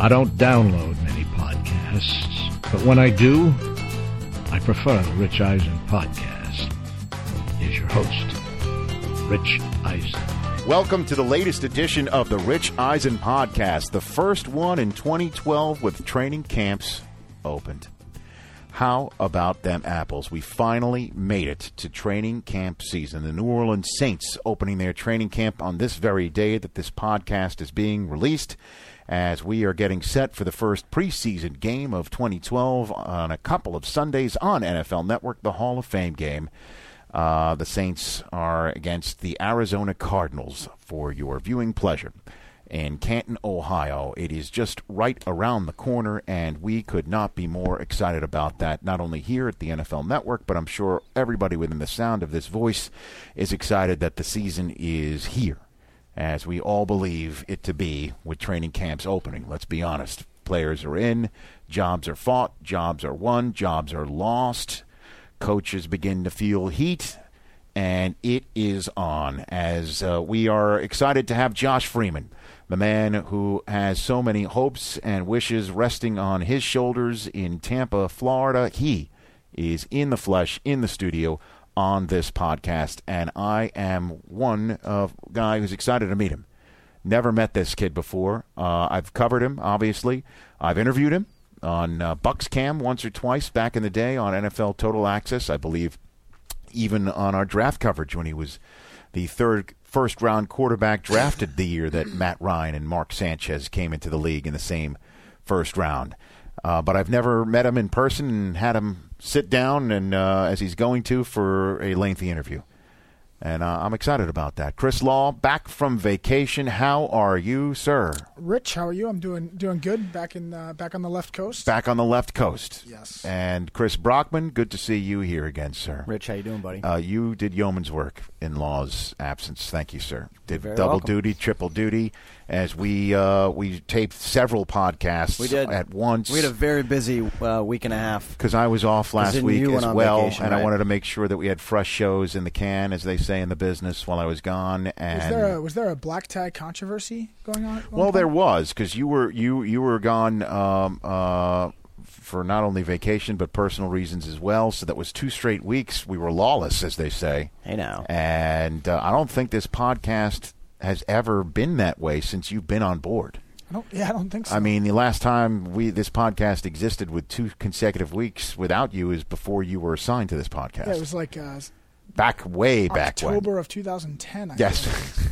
I don't download many podcasts, but when I do, I prefer the Rich Eisen podcast. Here's your host, Rich Eisen. Welcome to the latest edition of the Rich Eisen podcast, the first one in 2012 with training camps opened. How about them apples? We finally made it to training camp season. The New Orleans Saints opening their training camp on this very day that this podcast is being released as we are getting set for the first preseason game of 2012 on a couple of Sundays on NFL Network, the Hall of Fame game. Uh, the Saints are against the Arizona Cardinals for your viewing pleasure in Canton, Ohio. It is just right around the corner, and we could not be more excited about that, not only here at the NFL Network, but I'm sure everybody within the sound of this voice is excited that the season is here, as we all believe it to be with training camps opening. Let's be honest. Players are in, jobs are fought, jobs are won, jobs are lost coaches begin to feel heat, and it is on as uh, we are excited to have Josh Freeman, the man who has so many hopes and wishes resting on his shoulders in Tampa, Florida. He is in the flesh, in the studio on this podcast, and I am one of guy who's excited to meet him. Never met this kid before. Uh, I've covered him, obviously. I've interviewed him on uh, Buckscam once or twice back in the day on NFL Total Access, I believe, even on our draft coverage when he was the third first round quarterback drafted the year that Matt Ryan and Mark Sanchez came into the league in the same first round. Uh, but I've never met him in person and had him sit down and uh, as he's going to for a lengthy interview. And uh, I'm excited about that. Chris Law, back from vacation. How are you, sir? Rich, how are you? I'm doing doing good. Back in uh, back on the left coast. Back on the left coast. Yes. And Chris Brockman, good to see you here again, sir. Rich, how you doing, buddy? Uh, you did yeoman's work in Law's absence. Thank you, sir. Did very double welcome. duty, triple duty, as we uh, we taped several podcasts we did at once. We had a very busy uh, week and a half. because I was off last week as well, vacation, and I wanted to make sure that we had fresh shows in the can, as they say in the business, while I was gone. And was there a, was there a black tie controversy going on? at one well, there was because you were you you were gone um, uh, for not only vacation but personal reasons as well. So that was two straight weeks. We were lawless, as they say. I know. And uh, I don't think this podcast has ever been that way since you've been on board. I don't. Yeah, I don't think so. I mean, the last time we this podcast existed with two consecutive weeks without you is before you were assigned to this podcast. yeah, it was like uh, back way back when. October of 2010. I Yes.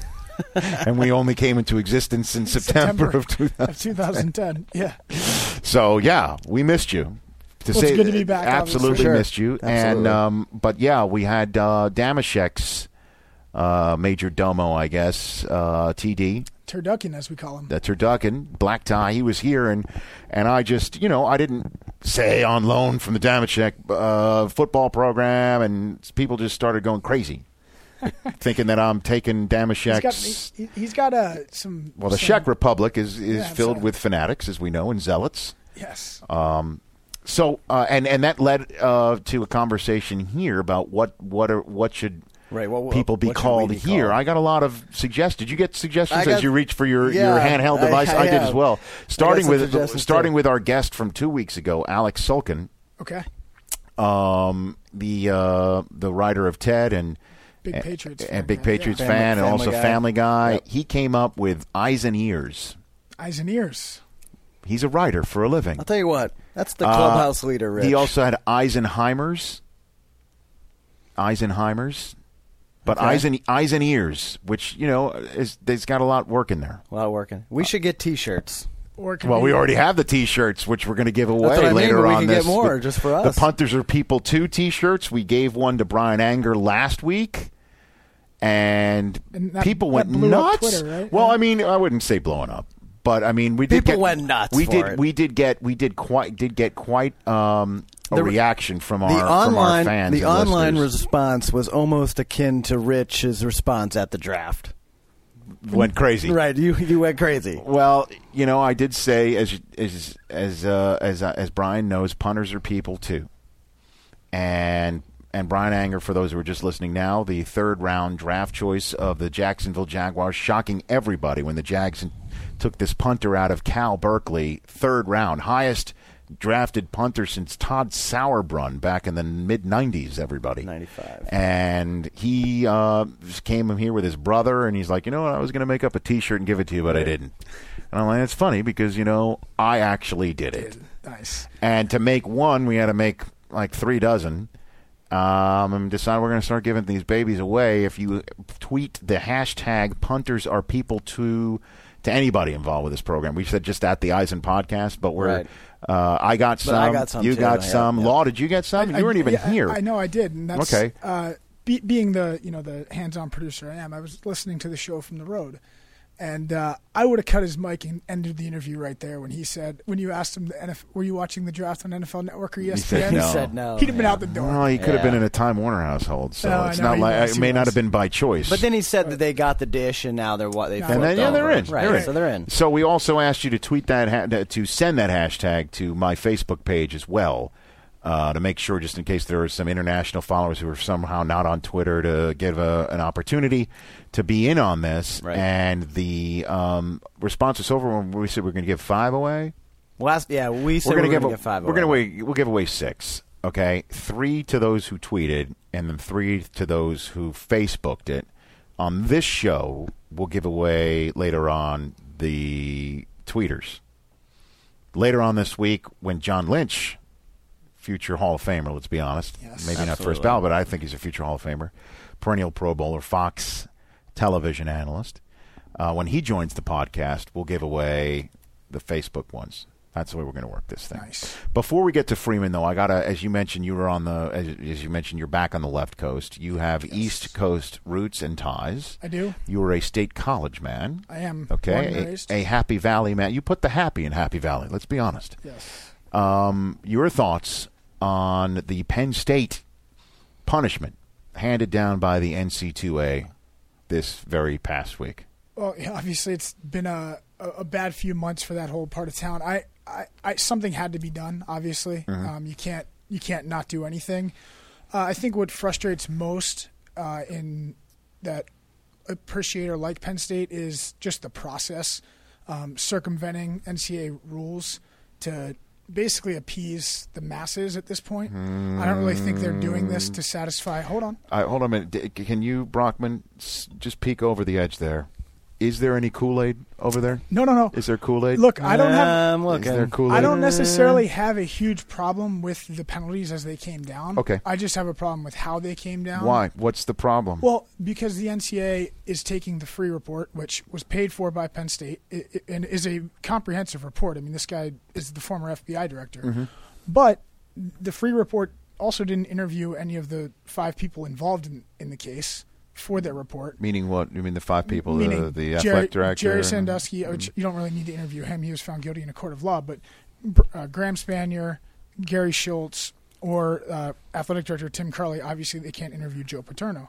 and we only came into existence in September, of 2000. of 2010. Yeah. So yeah, we missed you. To Well, it's good to be back, absolutely sure. missed you. And Absolutely. um, but yeah, we had uh, Damashek's uh, major domo, I guess, uh, TD. Turducken, as we call him. the turducken, black tie. He was here, and and I just, you know, I didn't say on loan from the Damashek uh, football program, and people just started going crazy, thinking that I'm taking He's got, he, he's got uh, some. Well, the some, Czech Republic is is Yeah, filled with fanatics, as we know, and zealots. Yes. Um, So, uh, and and that led uh, to a conversation here about what what are, what should Right, what- what- people be what should we called be here. called? I got a lot of suggestions. Did you get suggestions I as you reach for your, Yeah, your handheld I- device? I did as well. Starting with starting too. with our guest from two weeks ago, Alex Sulkin, Okay. um, the uh, the writer of Ted and Big and- Patriots and fan big Patriots yeah. fan, and also Guy. Family Guy. Yep. He came up with eyes and ears. Eyes and ears. He's a writer for a living. I'll tell you what. That's the Uh, clubhouse leader, Rich. He also had Eisenheimers. Eisenheimers. But Okay. eyes and eyes and ears, which you know, is there's got a lot working there. a lot of working. We should get T-shirts. Or Well, we already have the T-shirts, which we're going to give away what I mean, later but we on. can get this. more The- just for us. The punters are people too T-shirts. We gave one to Bryan Anger last week, and, And that- people went that blew up nuts. Twitter, right? Well, Yeah. I mean, I wouldn't say blowing up, but I mean, we did People get, went nuts We for did. it. We did get. We did quite. Did get quite um, a The- reaction from our the from our online fans. the online listeners. response was almost akin to Rich's response at the draft. went crazy. Right, you you went crazy. Well, you know, I did say as as as uh, as uh, as Brian knows, punters are people too, and and Bryan Anger, for those who are just listening now, the third round draft choice of the Jacksonville Jaguars, shocking everybody when the Jags took this punter out of Cal Berkeley, third round, highest drafted punter since Todd Sauerbrun back in the mid '90s. Everybody, 95. and he uh, came here with his brother, and he's like, you know what, I was going to make up a T-shirt and give it to you, but I didn't. And I'm like, it's funny because you know I actually did it, Nice. and to make one, we had to make like three dozen. Um, and decide we're going to start giving these babies away. If you tweet the hashtag punters are people to to anybody involved with this program, we said just at the Eisen podcast, but we're Right. Uh, I got some, I got some you too, got yeah, some. yeah. Law, did you get some? I- you weren't even yeah, I- here. I, know I did, and that's Okay. Uh, be, being the you know the hands-on producer I am, I was listening to the show from the road, and uh, I would have cut his mic and ended the interview right there when he said when you asked him the NF, were you watching the draft on NFL Network or ESPN? said He No. said no. He'd have been yeah. out the door. Well, he could have been in a Time Warner household, so No, it's not like it may not have been by choice. But then he said that they got the dish and now they're what they. And then yeah, they're in. Right, They're in. so they're in. So we also asked you to tweet that ha- to send that hashtag to my Facebook page as well. Uh, to make sure, just in case there are some international followers who are somehow not on Twitter, to give a, an opportunity to be in on this. Right. And the um, response was over when we said we're going to give five away. Last, yeah, we said we're going to give, gonna five. We're going to We'll give away six. Okay, three to those who tweeted, and then three to those who Facebooked it. On this show, we'll give away later on the tweeters. Later on this week, when John Lynch, future Hall of Famer, let's be honest, Yes. maybe not first Absolutely. ballot, but I think he's a future Hall of Famer, perennial Pro Bowler, Fox television analyst. Uh, when he joins the podcast, we'll give away the Facebook ones. That's the way we're going to work this thing. Nice. Before we get to Freeman, though, I gotta, as you mentioned, you were on the, as, as you mentioned, you're back on the left coast. You have East Coast roots and ties. I do. You were a state college man. I am. Okay, a, a Happy Valley man. You put the happy in Happy Valley. Let's be honest. yes. Um, your thoughts on the Penn State punishment handed down by the NC2A this very past week? Well, yeah, obviously, it's been a, a, bad few months for that whole part of town. I, I, I something had to be done. Obviously, um, you can't you can't not do anything. Uh, I think what frustrates most uh, in that appreciate or like Penn State is just the process, um, circumventing NCAA rules to basically appease the masses at this point. I don't really think they're doing this to satisfy. Hold on. Hold on a minute. D- Can you, Brockman, s- just peek over the edge there? Is there any Kool Aid over there? No, no, no. Is there Kool Aid? Look, I don't have. I'm Is there Kool Aid? I don't necessarily have a huge problem with the penalties as they came down. Okay. I just have a problem with how they came down. Why? What's the problem? Well, because the NCA is taking the Freeh report, which was paid for by Penn State, i- i- and is a comprehensive report. I mean, this guy is the former FBI director. Mm-hmm. But the Freeh report also didn't interview any of the five people involved in, in the case for their report. Meaning what? You mean the five people, Meaning the, the Jerry, athletic director? Jerry Sandusky, Mm-hmm. which you don't really need to interview him. He was found guilty in a court of law. But uh, Graham Spanier, Gary Schultz, or uh, athletic director Tim Curley, obviously they can't interview Joe Paterno.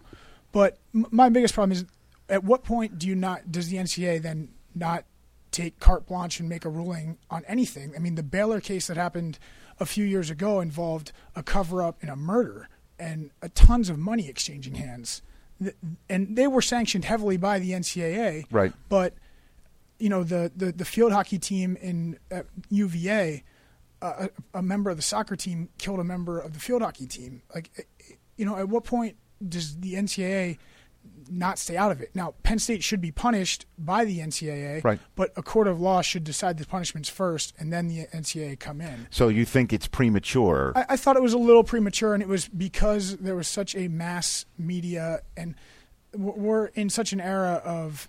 But m- my biggest problem is, at what point do you not? Does the NCAA then not take carte blanche and make a ruling on anything? I mean, the Baylor case that happened a few years ago involved a cover up and a murder and uh, tons of money exchanging hands. And they were sanctioned heavily by the NCAA. Right. But, you know, the, the, the field hockey team in UVA, uh, a, a member of the soccer team killed a member of the field hockey team. Like, you know, at what point does the NCAA not stay out of it? Now, Penn State should be punished by the NCAA, Right. but a court of law should decide the punishments first, and then the NCAA come in. So you think it's premature? I, I thought it was a little premature, and it was because there was such a mass media, and we're in such an era of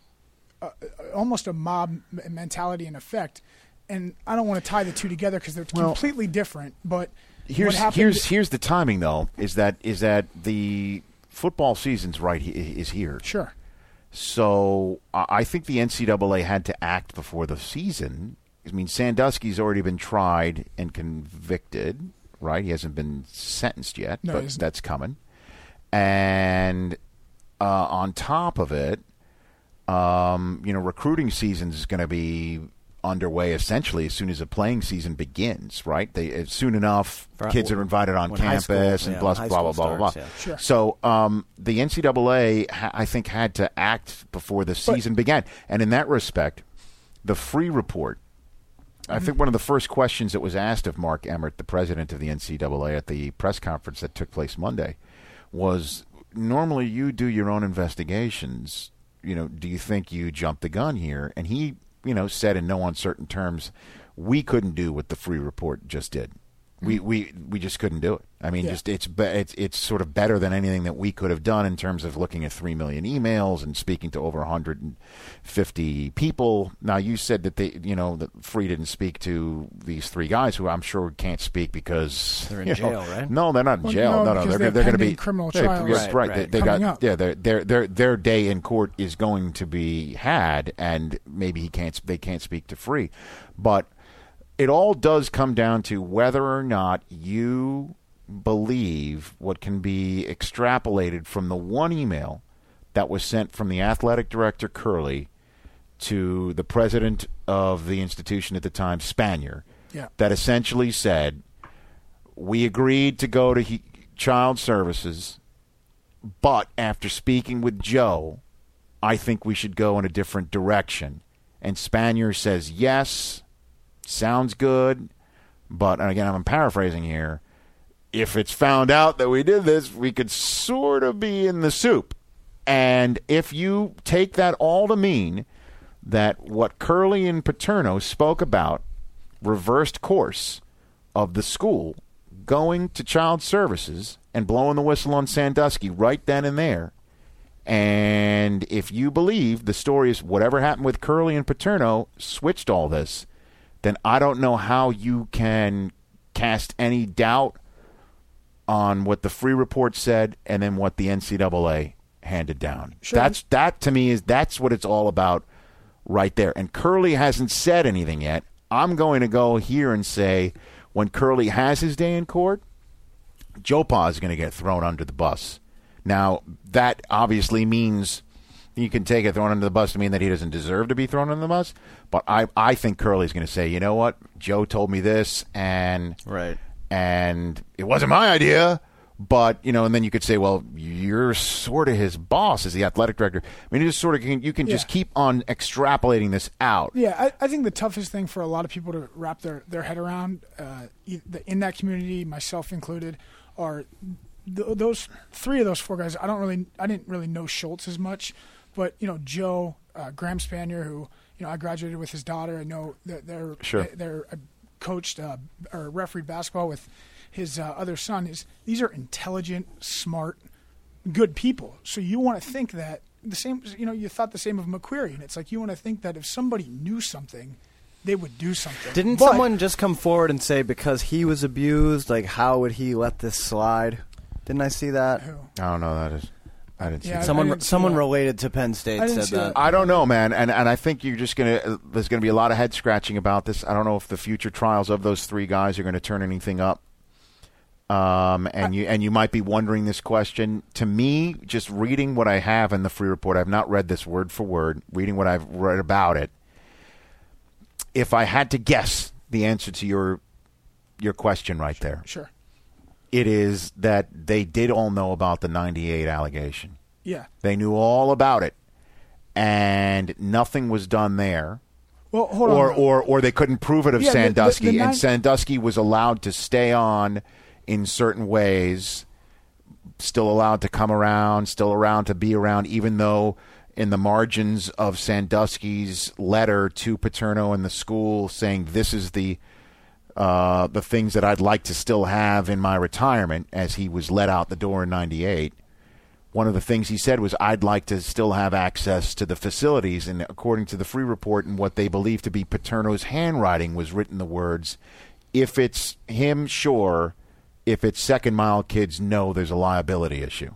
uh, almost a mob mentality and effect. And I don't want to tie the two together because they're Well, completely different. But here's here's here's the timing though is that is that the football season's right he- is here. Sure. So I I think the NCAA had to act before the season. I mean, Sandusky's already been tried and convicted, right? He hasn't been sentenced yet, No, but that's coming. And uh, on top of it, um, you know, recruiting season is going to be underway essentially as soon as the playing season begins, right? They as soon enough For- kids are invited on when campus school- and yeah, blah blah blah school blah blah. starts, yeah. Sure. So um, the NCAA, ha- I think, had to act before the season began, and in that respect, the Freeh report. I think one of the first questions that was asked of Mark Emmert, the president of the NCAA, at the press conference that took place Monday, was normally you do your own investigations. You know, do you think you jumped the gun here? And he, you know, said in no uncertain terms, we couldn't do what the Freeh report just did. We hmm. we we just couldn't do it. I mean, Yeah. just it's be, it's it's sort of better than anything that we could have done in terms of looking at three million emails and speaking to over 150 people. Now, you said that they, you know, that Freeh didn't speak to these three guys who I'm sure can't speak because They're in you know- jail, right? No, they're not in Well, jail. no, No, no, they're they're they're going to be criminal Yeah, trials. yes, Right, right. right. They, they got up. yeah. Their their their their day in court is going to be had, and maybe he can't. They can't speak to Freeh, but it all does come down to whether or not you believe what can be extrapolated from the one email that was sent from the athletic director Curley to the president of the institution at the time, Spanier, Yeah. that essentially said, "We agreed to go to he- child services, but after speaking with Joe, I think we should go in a different direction." And Spanier says, "Yes, sounds good, but and again, I'm paraphrasing here. If it's found out that we did this, we could sort of be in the soup." And if you take that all to mean that what Curley and Paterno spoke about reversed course of the school going to child services and blowing the whistle on Sandusky right then and there. And if you believe the story is whatever happened with Curley and Paterno switched all this, then I don't know how you can cast any doubt on what the Freeh report said and then what the NCAA handed down. Sure. That's that to me is that's what it's all about right there. And Curley hasn't said anything yet. I'm going to go here and say when Curley has his day in court, Joe Pa is going to get thrown under the bus. Now, that obviously means you can take it thrown under the bus to mean that he doesn't deserve to be thrown under the bus. But I, I think Curley's going to say, you know what? Joe told me this, and Right. and it wasn't my idea. But you know, and then you could say, well, you're sort of his boss as the athletic director. I mean, you just sort of can, you can just keep on extrapolating this out. Yeah, I, I think the toughest thing for a lot of people to wrap their, their head around, uh, e- in that community, myself included, are th- those three of those four guys. I don't really, I didn't really know Schultz as much, but you know Joe, uh, Graham Spanier, who you know I graduated with his daughter. I know that they're Sure. they're uh, coached uh, or refereed basketball with his uh, other son. Is these are intelligent, smart, good people. So you want to think that the same, you know, you thought the same of McQueary, and it's like you want to think that if somebody knew something, they would do something. Didn't But- someone just come forward and say because he was abused, like how would he let this slide? Didn't I see that? Who? I don't know that is. I didn't see. Yeah, that. Someone, didn't see someone that. related to Penn State said that. that. I don't know, man, and and I think you're just gonna. uh, There's gonna be a lot of head scratching about this. I don't know if the future trials of those three guys are going to turn anything up. Um, and you and you might be wondering this question. To me, just reading what I have in the Freeh report, I've not read this word for word. Reading what I've read about it, if I had to guess the answer to your your question right there, Sure. It is that they did all know about the '98 allegation. Yeah. They knew all about it, and nothing was done there. Well, hold or, on. or or they couldn't prove it of Yeah, the- the- Sandusky, the nine- and Sandusky was allowed to stay on in certain ways, still allowed to come around, still around to be around, even though in the margins of Sandusky's letter to Paterno and the school saying this is the uh, the things that I'd like to still have in my retirement as he was let out the door in '98 one of the things he said was, I'd like to still have access to the facilities. And according to the Freeh report and what they believe to be Paterno's handwriting, was written the words, if it's him, sure. If it's second mile kids, no, there's a liability issue.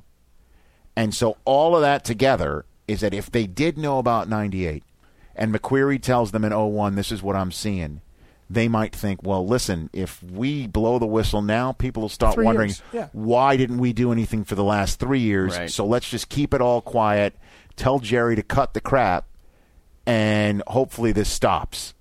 And so all of that together is that if they did know about 98 and McQueary tells them in 01, this is what I'm seeing, they might think, well, listen, if we blow the whistle now, people will start Three wondering, yeah. why didn't we do anything for the last three years? Right. So let's just keep it all quiet, tell Jerry to cut the crap, and hopefully this stops.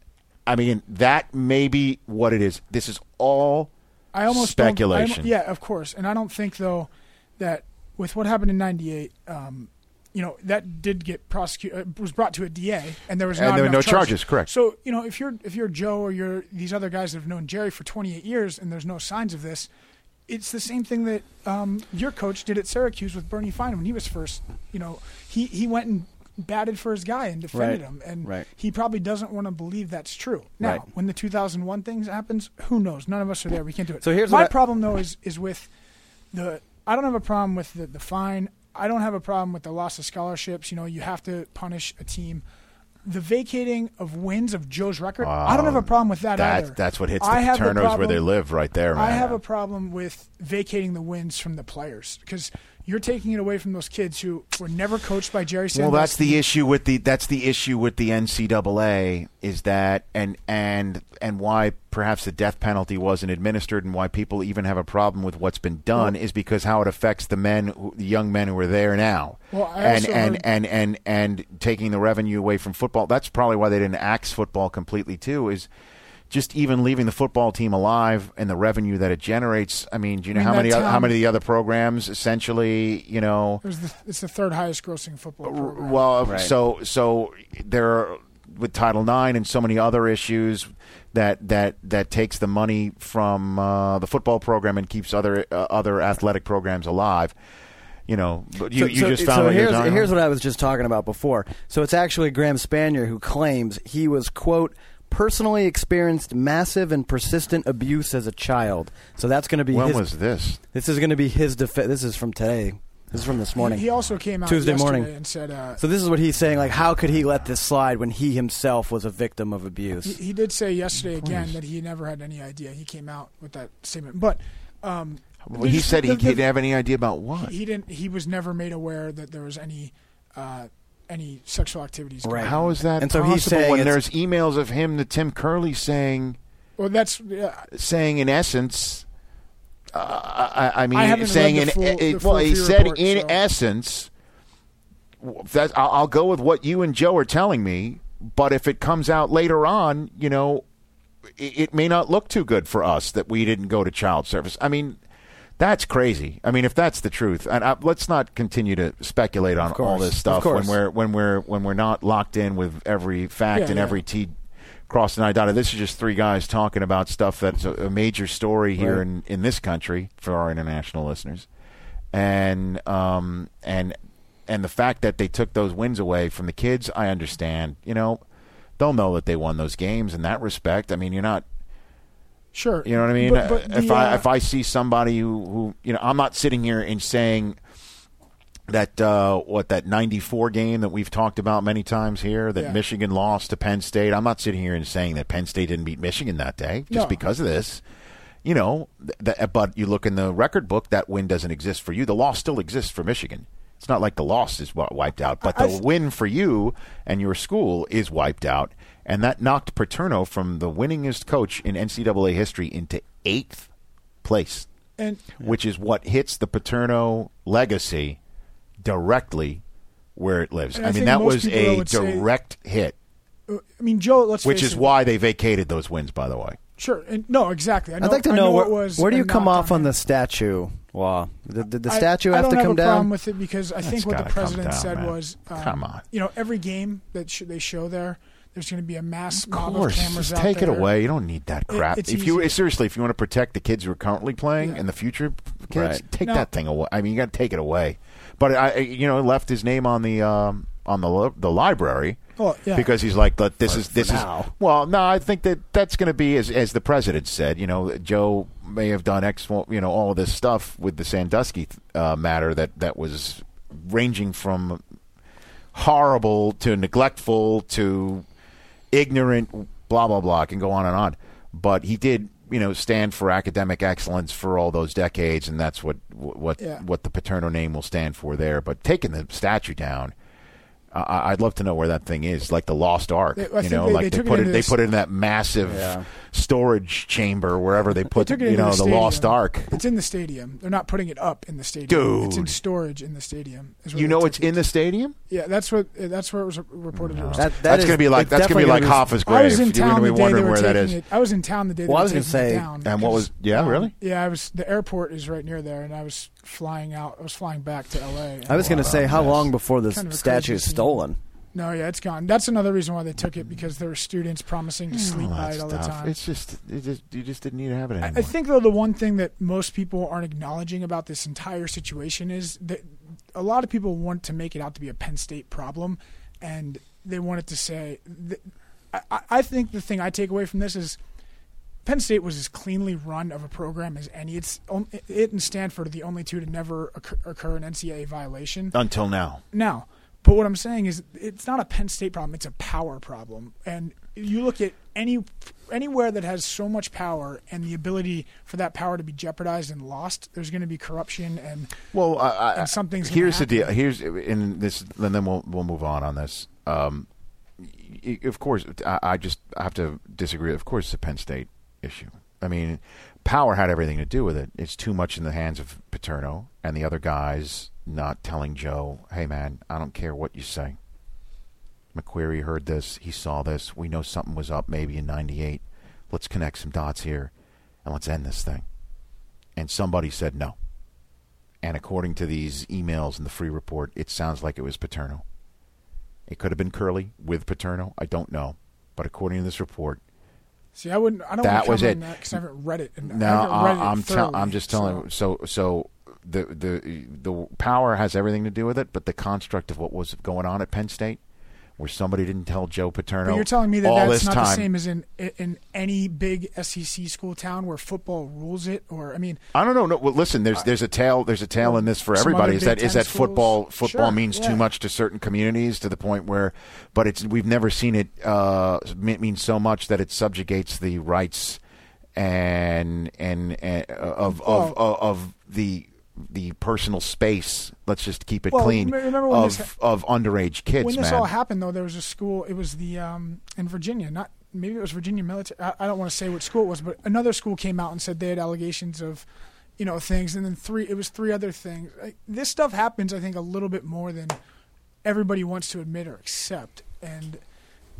I mean, that may be what it is. This is all I almost don't- I speculation. yeah, of course. And I don't think though that with what happened in '98, um, you know, that did get prosecuted. Uh, was brought to a DA, and there was And there were no charges, correct. So you know, if you're if you're Joe or you're these other guys that have known Jerry for 28 years, and there's no signs of this. It's the same thing that um, your coach did at Syracuse with Bernie Fine when he was first. You know, he he went and batted for his guy and defended Right. him, and Right. he probably doesn't want to believe that's true. Now, Right. when the 2001 things happens, who knows? None of us are there. We can't do it. So here's my I- problem though is is with the. I don't have a problem with the, the fine. I don't have a problem with the loss of scholarships. You know, you have to punish a team. The vacating of wins of Joe's record, I don't have a problem with that That, either. that's what hits the I have Paternos where they live right there, man. I have a problem with vacating the wins from the players because you're taking it away from those kids who were never coached by Jerry Sandusky. Well, that's the issue with the that's the issue with the NCAA is that and and and why perhaps the death penalty wasn't administered and why people even have a problem with what's been done is because how it affects the men, who, the young men who are there now, Well, I and and, heard- and and and taking the revenue away from football. That's probably why they didn't axe football completely too. Is just even leaving the football team alive and the revenue that it generates. I mean, do you know I mean, how many other, how many of the other programs essentially, you know, It the, it's the third highest grossing football program. well, Right. so so there are with Title IX and so many other issues that that that takes the money from uh, the football program and keeps other uh, other athletic programs alive. You know, but you, so, you so- just found so what here's, here's what I was just talking about before. So it's actually Graham Spanier who claims he was quote personally experienced massive and persistent abuse as a child. So that's going to be when his, was this? this is going to be his defense. This is from today. This is from this morning. He also came out Tuesday morning. and said uh, so this is what he's saying. Like, how could he let this slide when he himself was a victim of abuse? he, he did say yesterday again that he never had any idea. He came out with that statement, but um, Well, he just- said he the- the- didn't have any idea about what. he didn't. He was never made aware that there was any uh, any sexual activities. Right. on. How is that And so possible he's saying when there's emails of him to Tim Curley saying Well, that's yeah, saying in essence, uh, I, I mean, I saying in full- it- well, he said report, in so- essence. That I'll, I'll go with what you and Joe are telling me, but if it comes out later on, you know, it, it may not look too good for us that we didn't go to child service. I mean. That's crazy. I mean, if that's the truth, and uh, let's not continue to speculate on all this stuff when we're when we're when we're not locked in with every fact Yeah, and yeah. every T crossed and I dotted. This is just three guys talking about stuff that's a, a major story here Right. in, in this country for our international listeners, and um and and the fact that they took those wins away from the kids, I understand. You know, they'll know that they won those games in that respect. I mean, you're not sure. you know what I mean? But, but if the, I uh, if I see somebody who, who you know, I'm not sitting here and saying that uh, what that '94 game that we've talked about many times here that Yeah. Michigan lost to Penn State. I'm not sitting here and saying that Penn State didn't beat Michigan that day just No. because of this. You know, th- th- but you look in the record book, that win doesn't exist for you. The loss still exists for Michigan. It's not like the loss is wi- wiped out, but I- the I- win for you and your school is wiped out, and that knocked Paterno from the winningest coach in NCAA history into eighth place, and which is what hits the Paterno legacy directly where it lives. And I, I mean, that was a would say- direct hit, uh, I mean, Joe. Let's which face is it, why they vacated those wins. By the way, Sure. And, no, exactly. I know, I'd like to I know, where, was where do you come off on the statue law? Did, did the I- statue I, have don't to have come a problem down? with it because I That's think what the president down, said man. was, um, Come on. you know, every game that sh- they show there, there's going to be a mass of mob course, of cameras just out take it away. You don't need that crap. it's if you seriously, if you want to protect the kids who are currently playing Yeah. and the future kids, Right. take No. that thing away. I mean, you got to take it away. But I, I- you know, left his name on the um, on the the library. Well, yeah. because he's like, "Look, this For- is this is now. well, no, I think that that's going to be as as the president said. You know, Joe may have done X, you know, all of this stuff with the Sandusky uh, matter that that was ranging from horrible to neglectful to ignorant, blah blah blah. I can go on and on, but he did you know stand for academic excellence for all those decades, and that's what what Yeah. what the Paterno name will stand for there. But taking the statue down. I I'd love to know where that thing is, like the Lost Ark. They- you know, they- like they they, took it put it they put it in that massive Yeah. storage chamber wherever they put, took it you know, the the, Lost. Ark. It's in the stadium. They're not putting it up in the stadium. Dude. It's in storage in the stadium. is You know, took it's it. in the stadium. Yeah, that's what that's where it was reported. It was That, that that's is- gonna be like it's that's gonna be definitely like gonna Hoffa's I was grave. in You're town gonna be the day they wondering were where that taking it. I was in town the day. Well, they I was gonna it say- And what was- yeah, really? Yeah, I was. The airport is right near there, and I was flying out. I was flying back to L.A. I was going to say, how yes. long before this Kind of statue is stolen? No, yeah, it's gone. That's another reason why they took it because there were students promising to hmm. sleep All by it all the time. It's just, it just, you just didn't need to have it I- anymore. I think though the one thing that most people aren't acknowledging about this entire situation is that a lot of people want to make it out to be a Penn State problem, and they wanted to say. That, I- I, I think the thing I take away from this is Penn State was as cleanly run of a program as any. It's it and Stanford are the only two to never occur, occur an NCAA violation. until now. Now, but what I'm saying is, it's not a Penn State problem; it's a power problem. And you look at any anywhere that has so much power and the ability for that power to be jeopardized and lost, there's going to be corruption and Well, And something's here's the deal. Here's in this, and then we'll we'll move on on this. Um, of course, I, I just have to disagree. Of course, it's a Penn State issue. I mean, power had everything to do with it. It's too much in the hands of Paterno and the other guys not telling Joe, "Hey, man, I don't care what you say." McQueary heard this. He saw this. We know something was up maybe in 98. Let's connect some dots here and let's end this thing. And somebody said no. And according to these emails in the Freeh report, it sounds like it was Paterno. It could have been Curley with Paterno. I don't know. But according to this report, see, I wouldn't. I don't That want to was it. because I haven't read it. And I now it I, am tell, I'm just telling. So so the the the power has everything to do with it, but the construct of what was going on at Penn State, where somebody didn't tell Joe Paterno. But you're telling me that that's not time. the same as in in any big SEC school town where football rules it, or I mean, I don't know. No, well, listen. There's there's a tale. There's a tale in this for everybody. Is that is that football schools? football Sure, means yeah. too much to certain communities to the point where, but it's we've never seen it uh, mean so much that it subjugates the rights and and, and uh, of, of Oh. of of the the personal space. Let's just keep it Well, clean remember- remember when of of underage kids. when this man. all happened, though, there was a school. It was the um, in Virginia, not maybe it was Virginia military. I, I don't want to say what school it was, but another school came out and said they had allegations of, you know, things, and then three. It was three other things. Like, this stuff happens, I think, a little bit more than everybody wants to admit or accept, and.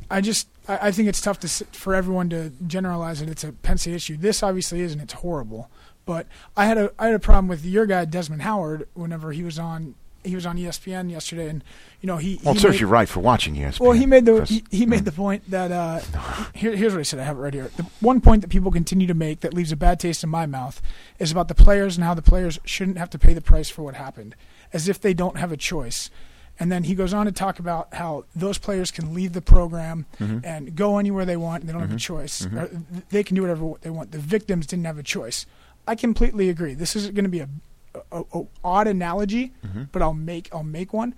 I just I, I think it's tough to for everyone to generalize it. It's a Penn State issue. This obviously is, and it's horrible. But I had a I had a problem with your guy Desmond Howard whenever he was on he was on ESPN yesterday, and you know he well, he serves made- you right for watching ESPN. well, he made the he, he made mm-hmm. the point that uh, here, here's what he said. I have it right here. The one point that people continue to make that leaves a bad taste in my mouth is about the players and how the players shouldn't have to pay the price for what happened, as if they don't have a choice. And then he goes on to talk about how those players can leave the program mm-hmm. and go anywhere they want. And they don't have a mm-hmm. choice. Or th- they can do whatever they want. The victims didn't have a choice. I completely agree. This is going to be a, a, a odd analogy, but I'll make I'll make one.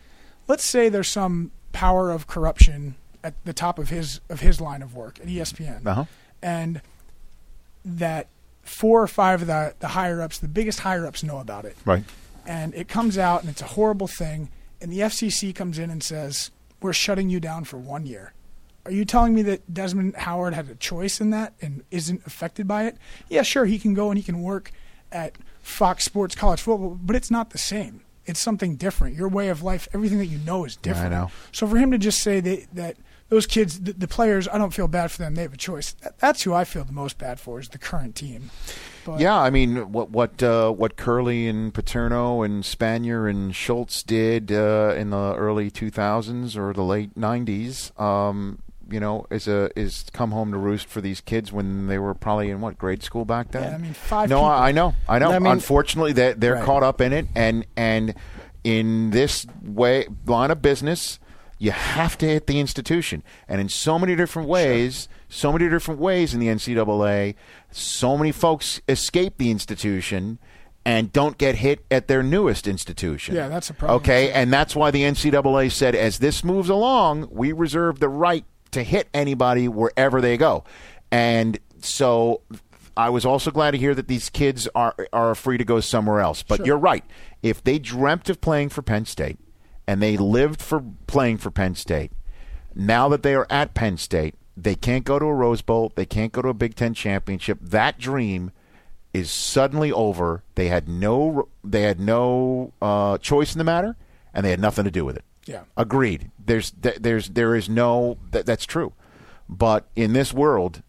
Let's say there's some power of corruption at the top of his of his line of work at E ESPN, Uh-huh. and that four or five of the the higher ups, the biggest higher ups, know about it right. and it comes out and it's a horrible thing and the FCC comes in and says we're shutting you down for 1 year. Are you telling me that Desmond Howard had a choice in that and isn't affected by it? Yeah, sure, he can go and he can work at Fox Sports College Football, but it's not the same. It's something different. Your way of life, everything that you know is different. I know. So for him to just say that, that those kids, the, the players, I don't feel bad for them. They have a choice. That, that's who I feel the most bad for is the current team. But Yeah, I mean, what what uh, what Curley and Paterno and Spanier and Schultz did uh, in the early 2000s or the late 90s, um, you know, is a is come home to roost for these kids when they were probably in what grade school back then. Yeah, I mean, five No, people- I, I know, I know. I mean- Unfortunately, they they're Right. caught up in it, and and in this way line of business. You have to hit the institution, and in so many different ways, so many different ways in the NCAA, so many folks escape the institution and don't get hit at their newest institution. Yeah, that's a problem. Okay, and that's why the NCAA said, as this moves along, we reserve the right to hit anybody wherever they go, and so I was also glad to hear that these kids are are free to go somewhere else. But you're right. If they dreamt of playing for Penn State and they lived for playing for Penn State, now that they are at Penn State, they can't go to a Rose Bowl. They can't go to a Big Ten championship. That dream is suddenly over. They had no they had no uh, choice in the matter, and they had nothing to do with it. Yeah. Agreed. There's there's there is no that, that's true, but in this world,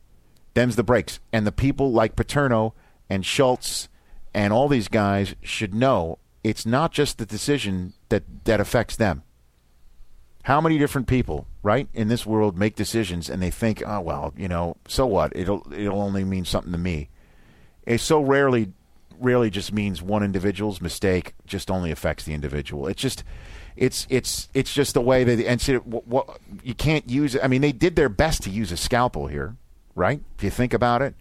them's the breaks, and the people like Paterno and Schultz and all these guys should know it's not just the decision that that affects them. How many different people, right, in this world make decisions and they think, oh well, you know, so what? It'll it'll only mean something to me. It so rarely rarely just means one individual's mistake just only affects the individual. It's just it's it's it's just the way that the NCAA what, what you can't use it. I mean, they did their best to use a scalpel here, right? If you think about it,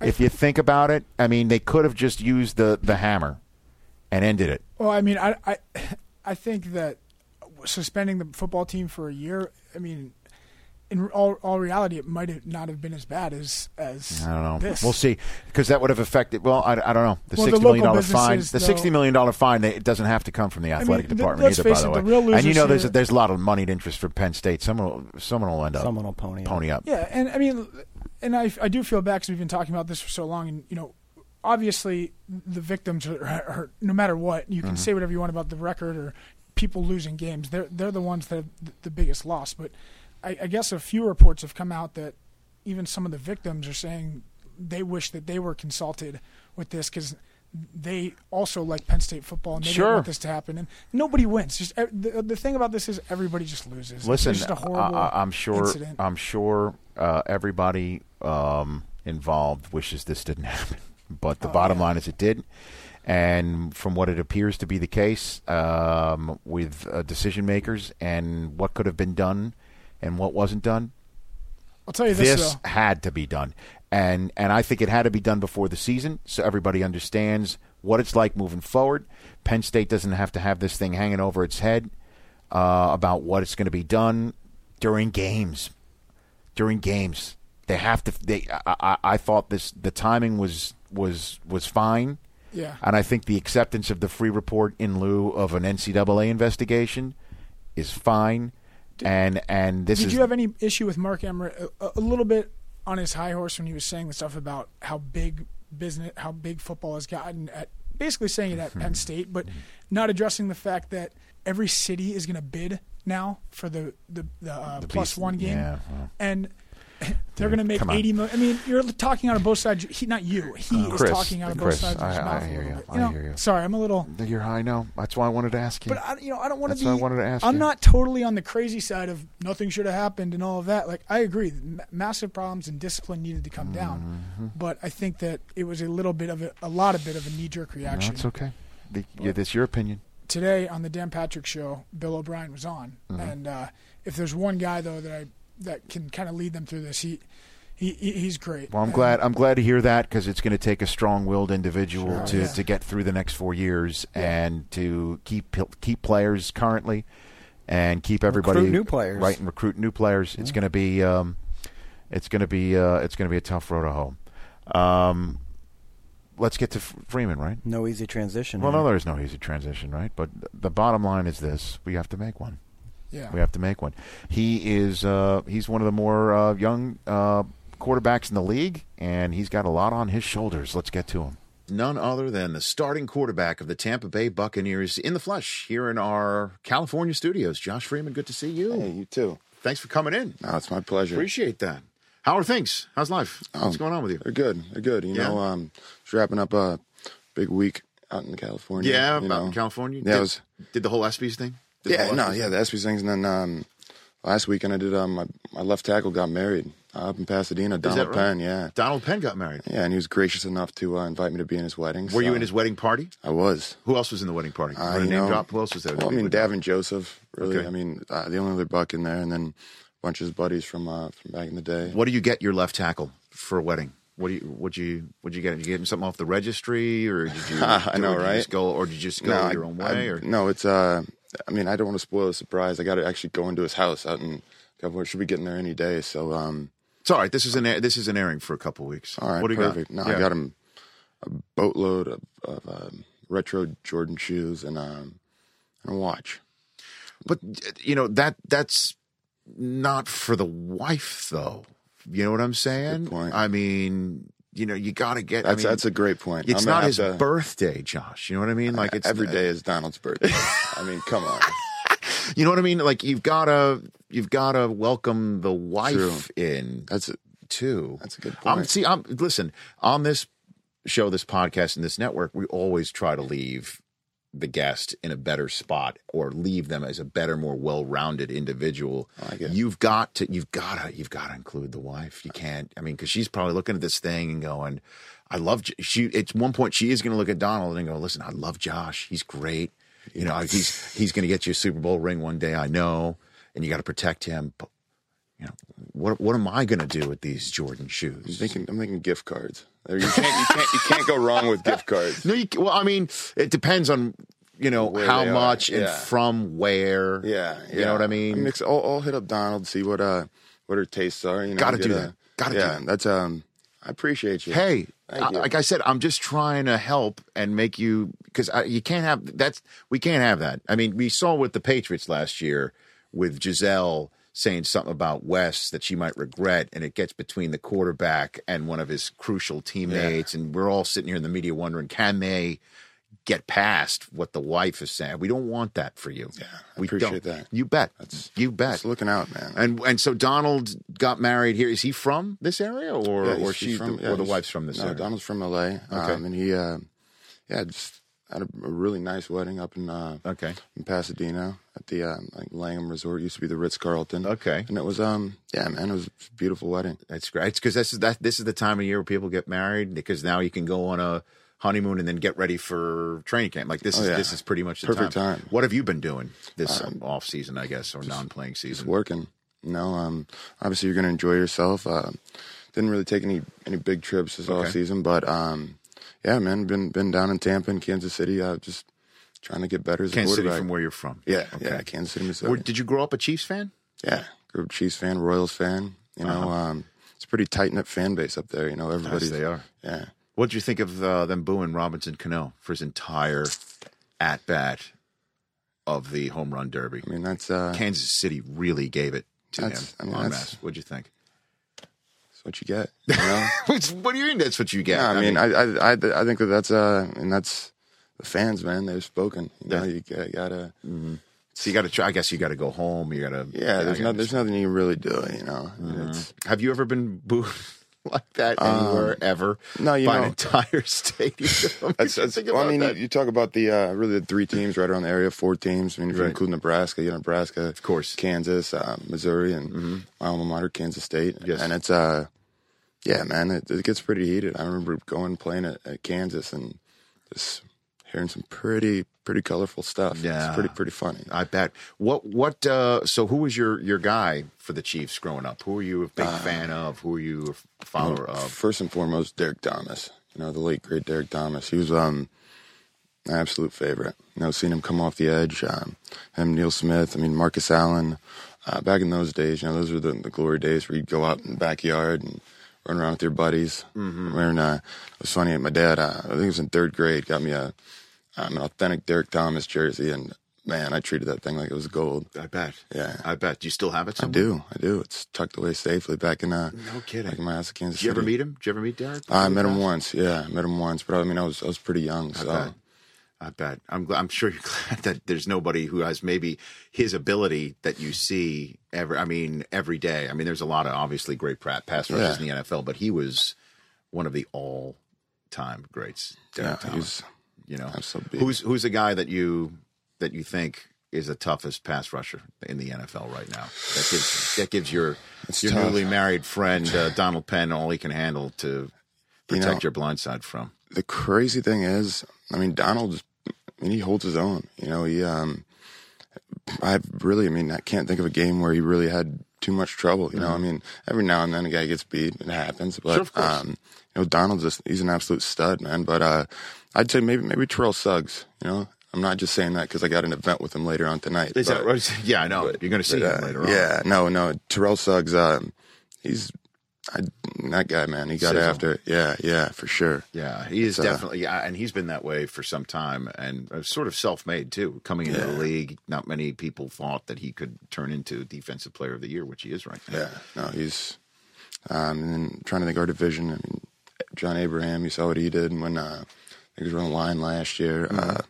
if you think about it, I mean, they could have just used the the hammer and ended it. Well, I mean, I, I, I think that suspending the football team for a year. I mean, in all, all reality, it might have not have been as bad as as I don't know. This. We'll see because that would have affected. Well, I, I don't know. The Well, the sixty million dollar fine. The though- sixty million dollar fine. They, it doesn't have to come from the athletic th- department let's either. By face the way, the and you losers know there's a, there's a lot of moneyed interest for Penn State. Someone will, someone will end up Someone will pony up. pony up. Yeah, and I mean, and I, I do feel bad because we've been talking about this for so long, and you know, obviously the victims are, are no matter what you can mm-hmm. say whatever you want about the record or people losing games. They're they're the ones that have the biggest loss. But I, I guess a few reports have come out that even some of the victims are saying they wish that they were consulted with this because they also like Penn State football and they Sure. don't want this to happen. And nobody wins. Just the, the thing about this is everybody just loses. Listen, it's just a horrible I, I'm sure. incident. I'm sure uh, everybody um, involved wishes this didn't happen, but Oh, the bottom line is it did. And from what it appears to be the case um, with uh, decision makers and what could have been done and what wasn't done, I'll tell you this, this though. had to be done, and and I think it had to be done before the season, so everybody understands what it's like moving forward. Penn State doesn't have to have this thing hanging over its head uh, about what it's going to be done during games. During games, they have to. They, I, I, I thought this the timing was was was fine. Yeah. And I think the acceptance of the Freeh report in lieu of an NCAA investigation is fine. And and this Did is you have any issue with Mark Emmert a, a little bit on his high horse when he was saying the stuff about how big business, how big football has gotten at basically saying it at Hmm. Penn State, but not addressing the fact that every city is going to bid now for the the, the, uh, plus beast- one game, yeah, and they're going to make eighty million. I mean, you're talking out of both sides. He, not you. He is Chris, talking out of Chris, both sides. of his I- mouth I hear little you. bit. I hear you. Sorry, I'm a little. You're high now. That's why I wanted to ask you. But I, you know, I don't want to be. I wanted to ask I'm you. not totally on the crazy side of nothing should have happened and all of that. Like I agree, ma- massive problems and discipline needed to come down. Mm-hmm. But I think that it was a little bit of a, a lot of bit of a knee jerk reaction. That's okay. The, yeah, that's your opinion. Today on the Dan Patrick Show, Bill O'Brien was on, Mm-hmm. and uh, if there's one guy though that I that can kind of lead them through this, he. He, he- he's great. Well, I'm glad. I'm glad to hear that because it's going to take a strong-willed individual Sure. to, Yeah. to get through the next four years and to keep keep players currently and keep everybody Recruit new players. right and recruit new players. It's going to be um, it's going to be uh, it's going to be a tough road to hoe. Um, let's get to F- Freeman, right? No easy transition. Well, here. no, there's no easy transition, right? But the bottom line is this: we have to make one. Yeah. We have to make one. He is uh, he's one of the more uh, young uh, quarterbacks in the league, and he's got a lot on his shoulders. Let's get to him. None other than the starting quarterback of the Tampa Bay Buccaneers in the flesh here in our California studios. Josh Freeman, good to see you. Hey, you too. Thanks for coming in. No, it's my pleasure. Appreciate that. How are things? How's life? What's Um, going on with you? They're good. They're good. You Yeah? know, um, just wrapping up a big week out in California. Yeah, out know. in California. Yeah, did, was, did the whole ESPYS thing? Yeah, no, yeah, the ESPYS things, and then um, last weekend I did um, my my left tackle got married uh, up in Pasadena. Donald right? Penn, yeah, Donald Penn got married. yeah, and he was gracious enough to uh, invite me to be in his wedding. Were you in his wedding party? I was. Who else was in the wedding party? Uh, you name know, drop? Who else was there? Well, I mean, Davin Joseph. Really, Okay. I mean, uh, the only other buck in there, and then a bunch of his buddies from uh, from back in the day. What do you get your left tackle for a wedding? What do you would you would you get? Did you get him something off the registry, or did you? I know, or did you right? Just go, or did you just go I- your own I- way? or no, it's uh, I mean, I don't want to spoil the surprise. I got to actually go into his house out in California. Should be getting there any day. So, um, It's all right. This is an air- this is an airing for a couple weeks. All right, what do you perfect. got? No, Yeah. I got him a boatload of, of um, retro Jordan shoes and um, and a watch. But you know that that's not for the wife, though. You know what I'm saying? point. I mean, you know, you got to get. I That's mean, that's a great point. It's not his to- birthday, Josh. You know what I mean? Like uh, it's every day is Donald's birthday. I mean, come on. You know what I mean? Like you've got to you've got to welcome the wife in That's it. too. That's a good I'm point. see. I'm listen on this show, this podcast, and this network. We always try to leave the guest in a better spot or leave them as a better, more well-rounded individual. Like. You've got to. You've got to. You've got to include the wife. You can't. I mean, because she's probably looking at this thing and going, "I love." J-" She at one point she is going to look at Donald and go, "Listen, I love Josh. He's great. You know, he's he's going to get you a Super Bowl ring one day. I know, and you got to protect him." But, you know, what what am I going to do with these Jordan I'm shoes? thinking. I'm thinking gift cards. You can't. You can't. You can't go wrong with gift cards. No, you, well, I mean, it depends on you know Where how much and yeah. from where. Yeah, you know what I mean. mix. I'll, I'll hit up Donald, see what uh what her tastes are. You know, Gotta do a- that. Gotta do yeah, that. that's um. I appreciate you. Hey, I- you. like I said, I'm just trying to help and make you because you can't have that's we can't have that. I mean, we saw with the Patriots last year with Gisele saying something about Wes that she might regret, and it gets between the quarterback and one of his crucial teammates, and we're all sitting here in the media wondering, can they? Get past what the wife is saying. We don't want that for you. Yeah, I we appreciate don't. that. You bet. you bet. Just looking out, man. And and so Donald got married here. Is he from this area, or Yeah, or he's she's from- the, yeah, or the wife's from this no, area? Donald's from L.A. Um, and he, uh, yeah, just had a, a really nice wedding up in uh, Okay. in Pasadena at the uh, like Langham Resort. Used to be the Ritz Carlton. Okay. and it was um, yeah, man, it was a beautiful wedding. That's great. It's because this is that this is the time of year where people get married because now you can go on a honeymoon and then get ready for training camp. Like this Oh, is yeah. this is pretty much the Perfect time. What have you been doing this off season, I guess, or non-playing It's season? working. You know, um, obviously you're gonna enjoy yourself. Uh, didn't really take any any big trips this Okay. off season, but um, yeah, man, been been down in Tampa and Kansas City. Uh, just trying to get better as Kansas a City from where you're from. Yeah, Okay. yeah, Kansas City, Missouri. Or did you grow up a Chiefs fan? Yeah, grew up Chiefs fan, Royals fan. You know, Uh-huh. um, it's a pretty tight knit fan base up there. You know, everybody's they are. Yeah, What did you think of uh, them booing Robinson Cano for his entire at bat of the home run derby? I mean that's uh, Kansas City really gave it to him. I mean, en. What'd you think? What you get. You know, what do you mean? That's what you get? yeah, I mean, I, I I I think that that's uh, and that's the fans, man. They've spoken. You know, Yeah. you gotta, gotta so you got to try. I guess you got to go home. You got to. yeah. There's no, there's nothing you can really do. You know, Mm-hmm. Have you ever been booed like that anywhere ever? Um, no, you by an know- entire stadium. That's, that's well, I mean, that. you, talk about the uh, really the three teams right around the area, four teams. I mean, if you include Nebraska, you know, Nebraska, of course. Kansas, uh, Missouri, and my alma mater, Kansas State. Mm-hmm. Yes. and it's uh, yeah, man, it, it gets pretty heated. I remember going playing at, at Kansas and just hearing some pretty pretty colorful stuff. Yeah. it's pretty pretty funny. I bet. What? What? Uh, so, who was your your guy for the Chiefs growing up? Who are you a big Uh, fan of? Who are you a follower of? First and foremost, Derrick Thomas. You know, the late great Derrick Thomas. He was um an absolute favorite. You know, seeing him come off the edge, um, him, Neil Smith. I mean, Marcus Allen. Uh, back in those days, you know, those were the, the glory days where you'd go out in the backyard and run around with your buddies. Mm-hmm. Uh, it was funny. My dad, uh, I think it was in third grade, got me a um, an authentic Derrick Thomas jersey, and man, I treated that thing like it was gold. I bet. Yeah. I bet. Do you still have it? I do, I do. It's tucked away safely back in uh, No kidding. back in my house in Kansas Did you ever meet him? Did you ever meet Derrick? I met him Once. once. Yeah, I met him once, but I mean, I was I was pretty young, I so bet. I bet. I'm I'm sure you're glad that there's nobody who has maybe his ability that you see every. I mean, every day. I mean, there's a lot of obviously great pass rushers Yeah. in the NFL, but he was one of the all time greats. yeah, Derrick he Thomas. you know, absolutely- who's who's the guy that you that you think is the toughest pass rusher in the NFL right now? That gives that gives your It's your tough. newly married friend uh, Donald Penn all he can handle to You protect know- your blind side from. the crazy thing is, I mean, Donald. I mean, he holds his own. You know, he. um I really, I mean, I can't think of a game where he really had too much trouble. You know, I mean, every now and then a guy gets beat. It happens, but Mm-hmm. Sure, um, you know, Donald's just he's an absolute stud, man. But uh, I'd say maybe maybe Terrell Suggs. You know, I'm not just saying that because I got an event with him later on tonight. Is but- that right? Yeah, I know. You're going to see but, him uh, later on. Yeah, no, no. Terrell Suggs, um, he's I, that guy, man, he got Sizzle. after it. Yeah, yeah, for sure. Yeah, he is uh, definitely, yeah, and he's been that way for some time, and uh, sort of self-made too. Coming into the league, not many people thought that he could turn into defensive player of the year, which he is right now. Yeah, no, he's. Um, and then trying to think our division. I mean, John Abraham, you saw what he did when uh, he was on the line last year. Mm-hmm. Uh,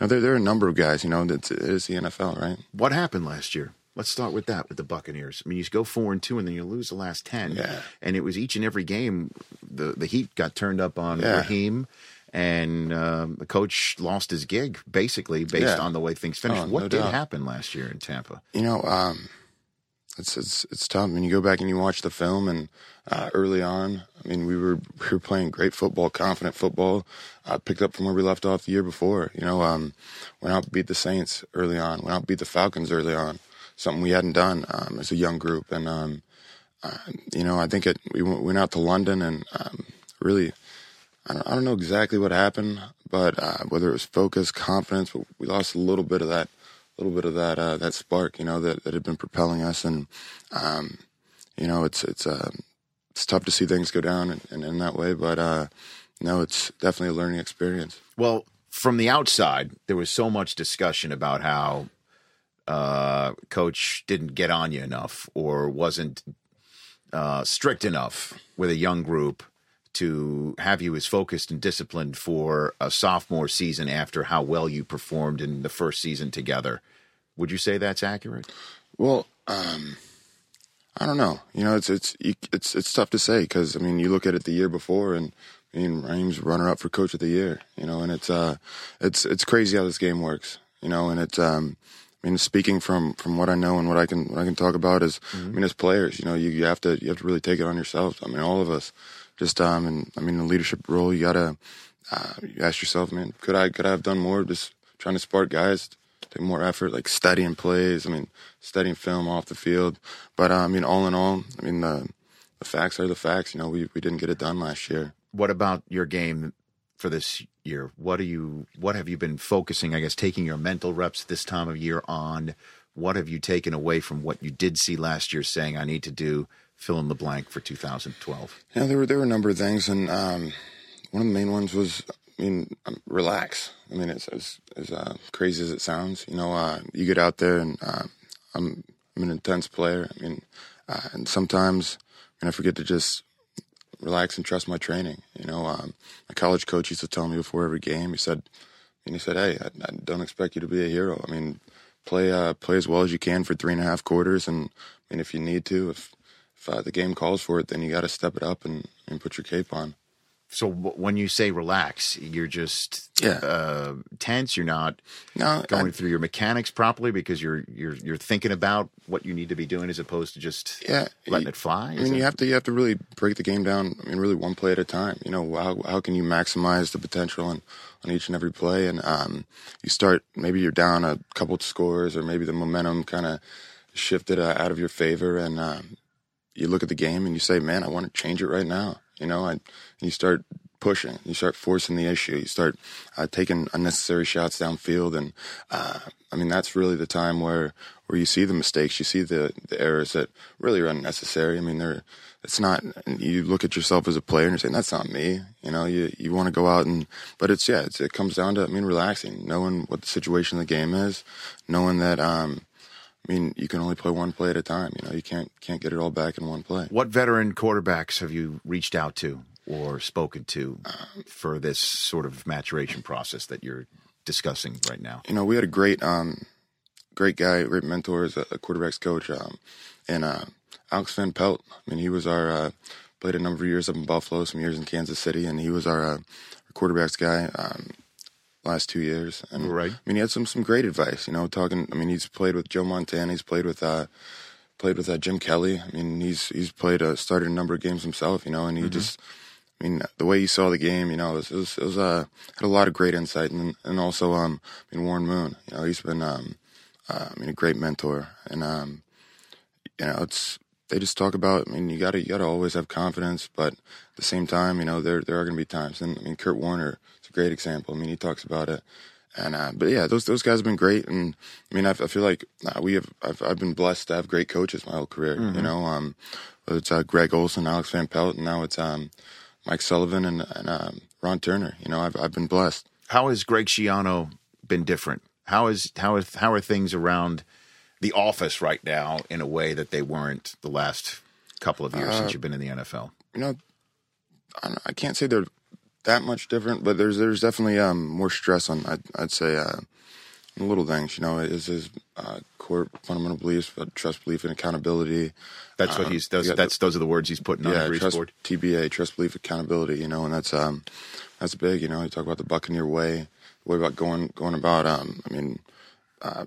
know, there, there are a number of guys. You know, that's it is the NFL, right? What happened last year? Let's start with that with the Buccaneers. I mean, you go four and two, and then you lose the last ten. Yeah. and it was each and every game. The the heat got turned up on Yeah. Raheem, and um, the coach lost his gig basically based Yeah. on the way things finished. Oh, what no did doubt. happen last year in Tampa? You know, um, it's it's it's tough. I mean, you go back and you watch the film, and uh, early on, I mean, we were we were playing great football, confident football. Uh, picked up from where we left off the year before. You know, um, went out beat the Saints early on. Went out beat the Falcons early on. Something we hadn't done um, as a young group, and um, uh, you know, I think it. We went, out to London and um, really. I don't, I don't know exactly what happened, but uh, whether it was focus, confidence, but we lost a little bit of that, a little bit of that uh, that spark, you know, that, that had been propelling us, and um, you know, it's it's uh, it's tough to see things go down in, in, in that way, but uh, no, it's definitely a learning experience. Well, from the outside, there was so much discussion about how uh, coach didn't get on you enough or wasn't uh, strict enough with a young group to have you as focused and disciplined for a sophomore season after how well you performed in the first season together. Would you say that's accurate? Well, um, I don't know. You know, it's it's it's it's tough to say because I mean, you look at it the year before, and I mean, Raheem's runner up for coach of the year. You know, and it's uh, it's it's crazy how this game works. You know, and it's um, I mean, speaking from from what I know and what I can what I can talk about is, I mean, as players, you know, you, you have to you have to really take it on yourselves. I mean, all of us, just um, and I mean, the leadership role, you gotta uh, you ask yourself, man, could I could I have done more? Just trying to spark guys, take more effort, like studying plays. I mean, studying film off the field. But uh, I mean, all in all, I mean, the the facts are the facts. You know, we we didn't get it done last year. What about your game for this year? What are you? What have you been focusing? I guess taking your mental reps this time of year on. What have you taken away from what you did see last year? Saying I need to do fill in the blank for 2012. Yeah, there were there were a number of things, and um, one of the main ones was, I mean, um, relax. I mean, it's as as uh, crazy as it sounds. You know, uh, you get out there, and uh, I'm I'm an intense player. I mean, uh, and sometimes, I mean, I forget to just relax and trust my training. You know, um, my college coach used to tell me before every game. He said, and he said, "Hey, I, I don't expect you to be a hero. I mean, play uh, play as well as you can for three and a half quarters, and I mean, if you need to, if if uh, the game calls for it, then you got to step it up and, and put your cape on. So w- when you say relax, you're just Yeah. uh, tense. You're not No, going I- through your mechanics properly because you're you're you're thinking about what you need to be doing as opposed to just yeah, letting you- it fly. I mean, that- you have to you have to really break the game down. I mean, really one play at a time. You know, how how can you maximize the potential on, on each and every play? And um, you start maybe you're down a couple of scores, or maybe the momentum kind of shifted uh, out of your favor, and um, you look at the game and you say, "Man, I want to change it right now." You know, and you start pushing, you start forcing the issue, you start uh, taking unnecessary shots downfield, and uh, I mean that's really the time where where you see the mistakes, you see the the errors that really are unnecessary. I mean, they're it's not. You look at yourself as a player and you're saying that's not me. You know, you you want to go out and, but it's yeah, it's, it comes down to I mean relaxing, knowing what the situation of the game is, knowing that um, I mean you can only play one play at a time. You know, you can't can't get it all back in one play. What veteran quarterbacks have you reached out to or spoken to for this sort of maturation process that you're discussing right now? you know, we had a great, um, great guy, great mentor as a, a quarterbacks coach, um, and uh, Alex Van Pelt. I mean, he was our uh, played a number of years up in Buffalo, some years in Kansas City, and he was our, uh, our quarterbacks guy um, last two years. And Right. I mean, he had some some great advice. You know, talking. I mean, he's played with Joe Montana. He's played with. Uh, Played with uh, Jim Kelly. I mean, he's he's played uh, started a number of games himself, you know, and he just, I mean, the way he saw the game, you know, it was, it was, it was uh, had a lot of great insight, and and also, um, I mean, Warren Moon, you know, he's been, um, uh, I mean, a great mentor, and um, you know, it's they just talk about. I mean, you gotta you gotta always have confidence, but at the same time, you know, there there are gonna be times, and I mean, Kurt Warner a great example. I mean, he talks about it, And uh, but yeah, those those guys have been great, and I mean, I, I feel like uh, we have I've, I've been blessed to have great coaches my whole career. You know, um, whether it's uh, Greg Olson, Alex Van Pelt, and now it's um, Mike Sullivan and, and um, Ron Turner. You know, I've I've been blessed. How has Greg Schiano been different? How is how is how are things around the office right now in a way that they weren't the last couple of years since you've been in the NFL? you know, I, I can't say they're that much different, but there's there's definitely um, more stress on I'd, I'd say uh, little things. You know, is his uh, core fundamental beliefs, trust, belief, and accountability. That's what Um, he's those that's those are the words he's putting on yeah, the trust, board. TBA, trust, belief, accountability. You know, and that's um that's big. You know, you talk about the Buccaneer way, the way about going going about. Um, I mean, uh,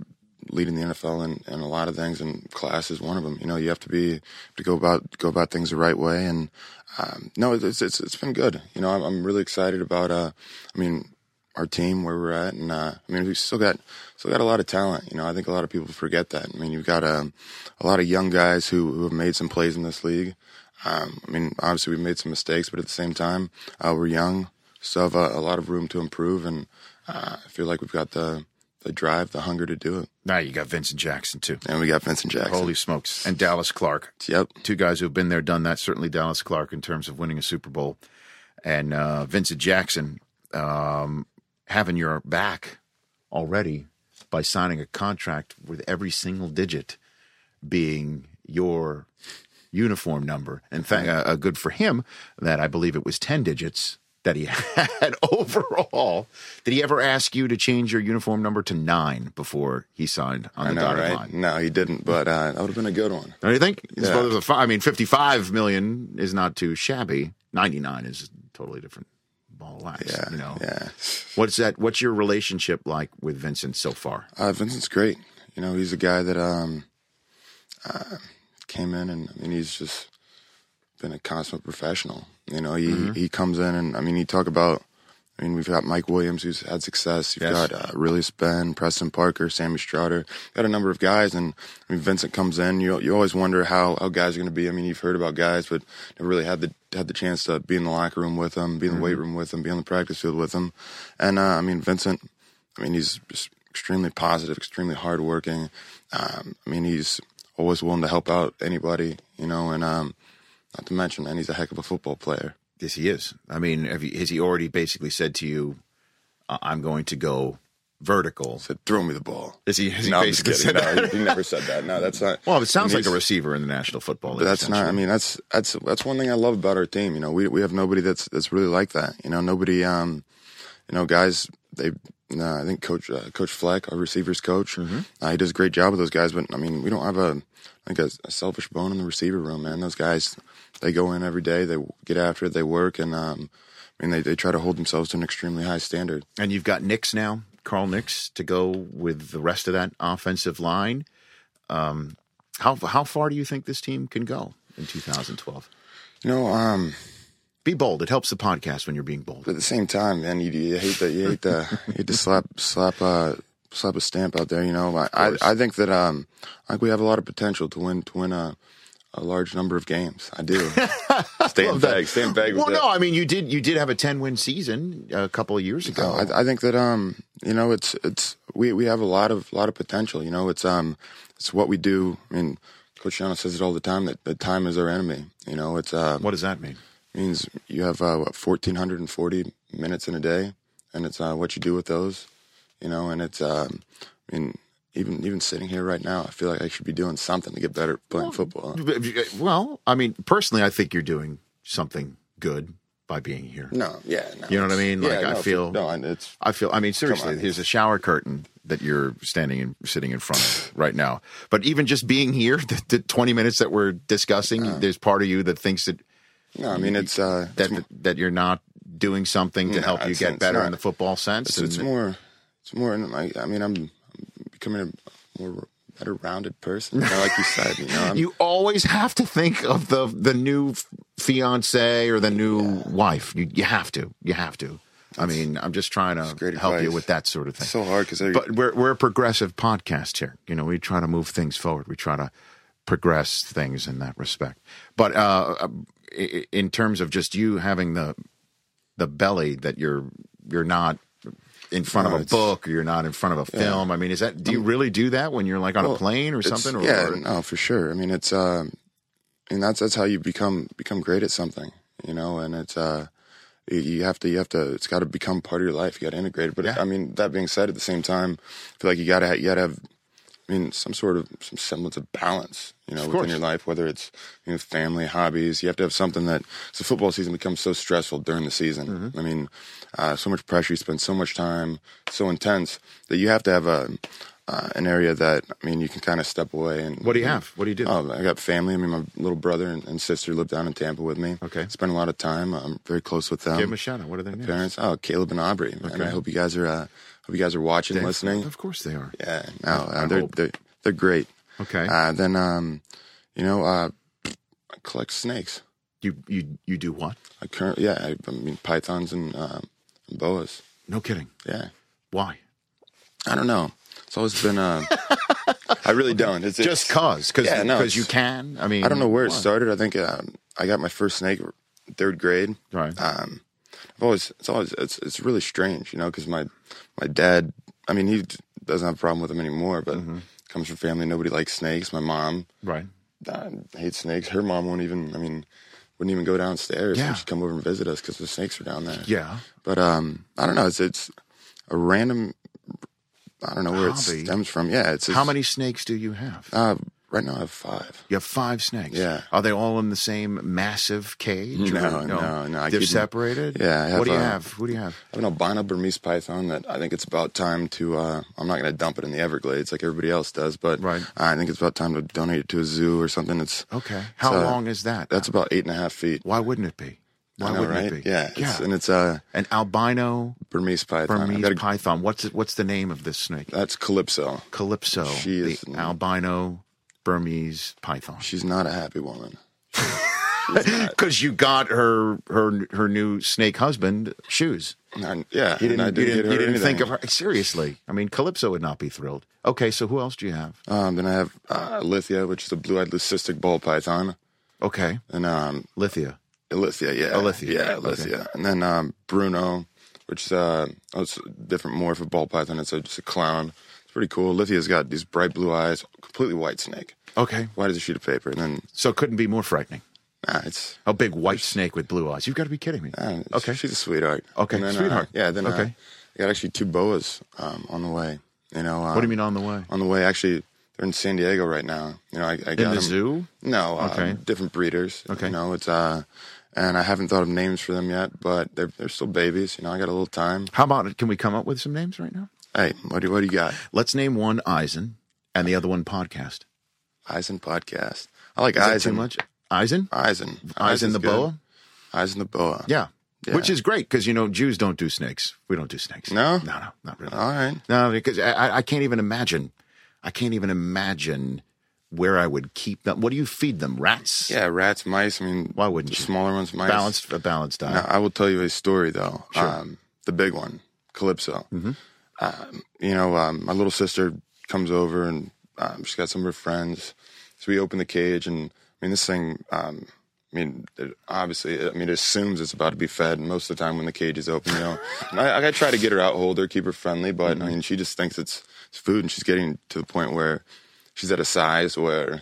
leading the NFL and, and a lot of things, and class is one of them. You know, you have to be to go about go about things the right way, and um, no, it's it's it's been good. You know, I'm, I'm really excited about. Uh, I mean, our team where we're at, and uh, I mean, we've still got still got a lot of talent. You know, I think a lot of people forget that. I mean, you've got um, a lot of young guys who, who have made some plays in this league. Um, I mean, obviously we've made some mistakes, but at the same time, uh, we're young, still have a, a lot of room to improve, and uh, I feel like we've got the the drive, the hunger to do it. Now you got Vincent Jackson too. And we got Vincent Jackson. Holy smokes! And Dallas Clark. Yep. Two guys who've been there, done that. Certainly Dallas Clark in terms of winning a Super Bowl, and uh, Vincent Jackson um, having your back already by signing a contract with every single digit being your uniform number. In fact, uh, good for him that I believe it was ten digits that he had overall. Did he ever ask you to change your uniform number to nine before he signed on I the know, dotted right? line? No, he didn't, but uh, that would have been a good one. Don't you think? Yeah. Well, there's a fi- I mean, 55 million is not too shabby. 99 is a totally different ball of wax. Yeah, you know. yeah. What's that? What's your relationship like with Vincent so far? Uh, Vincent's great. You know, he's a guy that um, uh, came in, and I mean, he's just been a consummate professional. You know, he Mm-hmm. he comes in, and I mean, you talk about. I mean, we've got Mike Williams, who's had success. You've Yes. got uh, Riley Benn, Preston Parker, Sammie Stroughter. Got a number of guys, and I mean, Vincent comes in. You you always wonder how, how guys are going to be. I mean, you've heard about guys, but never really had the had the chance to be in the locker room with them, be in the weight room with them, be on the practice field with them. And uh, I mean, Vincent. I mean, he's just extremely positive, extremely hardworking. Um, I mean, he's always willing to help out anybody, you know, and um, not to mention, man, he's a heck of a football player. Yes, he is. I mean, have you, has he already basically said to you, "I- "I'm going to go vertical"? Said, "Throw me the ball." Is he? Has he no, basically said No, that? he, he never said that. No, that's not. Well, it sounds like a receiver in the National Football League. That's not. I mean, that's that's that's one thing I love about our team. You know, we we have nobody that's that's really like that. You know, nobody. Um, you know, guys. They. No, I think Coach uh, Coach Fleck, our receivers coach, Mm-hmm. uh, he does a great job with those guys. But I mean, we don't have a like a, a selfish bone in the receiver room, man. Those guys, they go in every day, they get after it, they work, and um, I mean, they they try to hold themselves to an extremely high standard. And you've got Nicks now, Carl Nicks, to go with the rest of that offensive line. Um, how how far do you think this team can go in 2012? You know, um, Be bold. It helps the podcast when you're being bold. But at the same time, man, you, you hate that you hate the you hate to slap slap uh slap a stamp out there. You know, I I, I think that um I think we have a lot of potential to win to win a a large number of games. I do. stand vague, stand vague. Well, no, that. I mean you did you did have a 10 win season a couple of years ago. No, I, I think that um you know it's it's we we have a lot of lot of potential. You know, it's um it's what we do. I mean, Coach Schiano says it all the time that, that time is our enemy. You know, it's uh what does that mean? means you have uh, what, 1440 minutes in a day and it's uh, what you do with those you know and it's um, i mean even even sitting here right now i feel like i should be doing something to get better at playing football Well, I mean, personally, I think you're doing something good by being here. no yeah no, You know what I mean? Like, yeah, I no, feel- no it's I feel. I mean, seriously, on. here's a shower curtain that you're standing and sitting in front of right now. But even just being here, the, the 20 minutes that we're discussing, Uh. there's part of you that thinks that no i mean it's uh that it's, that you're not doing something to No, help you get better not. in the football sense. it's, it's more it's more in my, i mean I'm becoming a more better rounded person you know, like you said you know you always have to think of the the new fiance or the new wife. You you have to. You have to. I mean, I'm just trying to help you with that sort of thing. it's so hard because but we're we're a progressive podcast here. You know, we try to move things forward. We try to progress things in that respect. But uh, in terms of just you having the the belly that you're you're not in front of a book or you're not in front of a Yeah. film. I mean, is that do you really do that when you're like on a plane or something? Or, yeah, or- no, for sure. I mean, it's uh, and that's that's how you become become great at something, you know. And it's uh, you- you have to you have to. It's got to become part of your life. You got to integrate it. But Yeah. I mean, that being said, at the same time, I feel like you got to you got to have. I mean, some sort of some semblance of balance, you know, within your life. Whether it's you know family, hobbies, you have to have something that. So football season becomes so stressful during the season. Mm-hmm. I mean, uh, so much pressure. You spend so much time, so intense that you have to have a uh, an area that I mean you can kind of step away and. What do you have? What do you do? Oh, I got family. I mean, my little brother and, and sister live down in Tampa with me. Okay. spend a lot of time. I'm very close with them. Give them a shout out. What are their names? Parents. Oh, Caleb and Aubrey. And Okay. I hope you guys are. Uh, hope you guys are watching, They- listening. Of course they are. Yeah, no, uh, they're, they're they're great. Okay. Uh, then, um, you know, uh, I collect snakes. you you you do what? I current, yeah, I, I mean pythons and, um, and boas. No kidding. Yeah, Why? I don't know. It's always been. Uh, I really don't. It's, Just it's, cause? Because Yeah, no, you can. I mean, I don't know where it started. I think um, I got my first snake third grade. Right. Um, I've always it's always it's it's really strange, you know, because my my dad. I mean, he doesn't have a problem with them anymore, but Mm-hmm. comes from family nobody likes snakes. My mom right. uh, hates snakes. Her mom won't even. I mean, wouldn't even go downstairs. Yeah. She'd come over and visit us because the snakes are down there. Yeah. But um, I don't know. It's it's a random. I don't know where Hobby. it stems from. Yeah, it's, it's How many snakes do you have? Uh, right now I have five. You have five snakes. Yeah. Are they all in the same massive cage? No, or- no, no, They're separated. Yeah, have, what do you uh, have? What do you have? I have an albino Burmese python that I think it's about time to. Uh, I'm not going to dump it in the Everglades like everybody else does, but Right. I think it's about time to donate it to a zoo or something. It's Okay. How uh, long is that? that's about eight and a half feet. Why wouldn't it be? Why know, wouldn't right? it be? Yeah, yeah. It's, and it's uh, An albino Burmese python. Burmese python. What's it, what's the name of this snake? That's Calypso. Calypso, She is- the albino Burmese python. She's not a happy woman. Because you got her her her new snake husband shoes. And, yeah, You didn't, and I you didn't, didn't, you didn't think of her seriously. I mean, Calypso would not be thrilled. Okay, so who else do you have? Um, then I have uh, Lithia, which is a blue-eyed leucistic ball python, Okay, and um, Lithia. Lithia, yeah, Alethea, yeah, okay. And then um, Bruno, which is uh, oh, it's a different morph of ball python. It's a, just a clown. It's pretty cool. Lithia's got these bright blue eyes, completely white snake, Okay, white as a sheet of paper, and then so it couldn't be more frightening. ah, it's A big white snake with blue eyes. You've got to be kidding me. Okay. she's a sweetheart. Okay, And then, sweetheart. Uh, yeah, then uh, Okay. I got actually two boas um, on the way. You know, uh, What do you mean on the way? on the way? Actually, they're in San Diego right now. You know, I, I got In the 'em- zoo? No, uh, Okay. different breeders. Okay. you know, it's uh, and I haven't thought of names for them yet, but they're they're still babies. You know, I got a little time. How about it? Can we come up with some names right now? Hey, what do what do you got? Let's name one Eisen and the other one podcast. Eisen podcast. I like Is that Eisen. too much? Eisen? Eisen. Eisen Eisen's the good. boa? Eisen the boa. Yeah. Yeah. Which is great because, you know, Jews don't do snakes. We don't do snakes. No? No, no, not really. All right. No, because I- I, can't even imagine. I can't even imagine where I would keep them. What do you feed them? Rats? Yeah, rats, mice. I mean, Why wouldn't you? smaller ones, mice. Balanced, a balanced diet. Now, I will tell you a story though. Sure. Um, the big one, Calypso. Mm-hmm. Um, you know, um, my little sister comes over and um, she's got some of her friends. So we open the cage, and I mean, this thing. Um, I mean, it, obviously, I mean, it assumes it's about to be fed. Most of the time, when the cage is open, you know, and I, I try to get her out, hold her, keep her friendly, but Mm-hmm. I mean, she just thinks it's, it's food, and she's getting to the point where she's at a size where,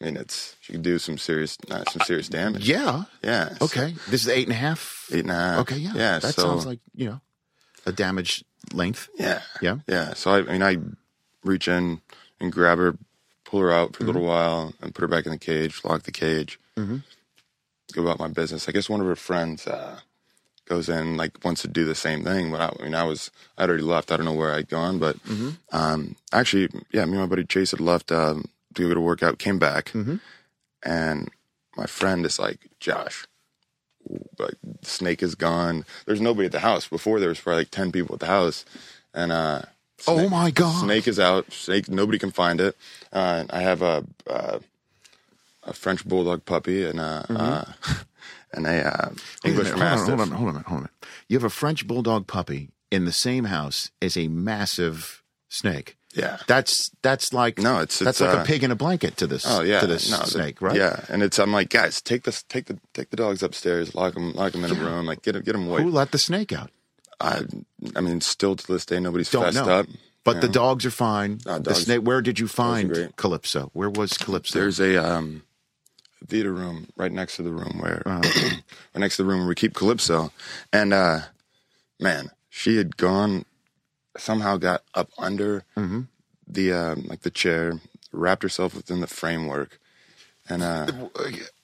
I mean, it's she can do some serious, uh, some serious damage. yeah. Yeah. so- Okay. This is eight and a half. Eight and a half. Okay. Yeah. Yeah. That so, sounds like, you know, a damaged length. Yeah. Yeah. Yeah. So I, I mean, I reach in and grab her, pull her out for a little while, and put her back in the cage, lock the cage, Mm-hmm. go about my business. I guess one of her friends uh, goes in, like, wants to do the same thing. But I, I mean, I was, I'd already left. I don't know where I'd gone. But um, actually, yeah, me and my buddy Chase had left um, to go to work out, came back, and my friend is like, Josh, like snake is gone. There's nobody at the house. Before there was probably like ten people at the house, and uh, Oh my God. snake is out. Snake, nobody can find it. Uh, I have a uh, a French bulldog puppy and a uh, and a uh, Mm-hmm. A English minute, mastiff. Hold on, hold on, hold on, a minute, hold on. a. You have a French bulldog puppy in the same house as a massive snake. Yeah. That's that's like No, it's- that's it's, like uh, a pig in a blanket to this Oh yeah, to this no, snake, right? Yeah, and it's I'm like, guys, take this, take the take the dogs upstairs, lock them, lock them in a room, like get 'em- get them away. Who let the snake out? I, I mean, still to this day, nobody's Don't fessed know. up. But the know. dogs are fine. Uh, the snake. Where did you find. Calypso? Where was Calypso? There's a um, theater room right next to the room where, Uh-huh. right next to the room where we keep Calypso, and uh, man, she had gone somehow got up under Mm-hmm. the um, like the chair, wrapped herself within the framework, and uh,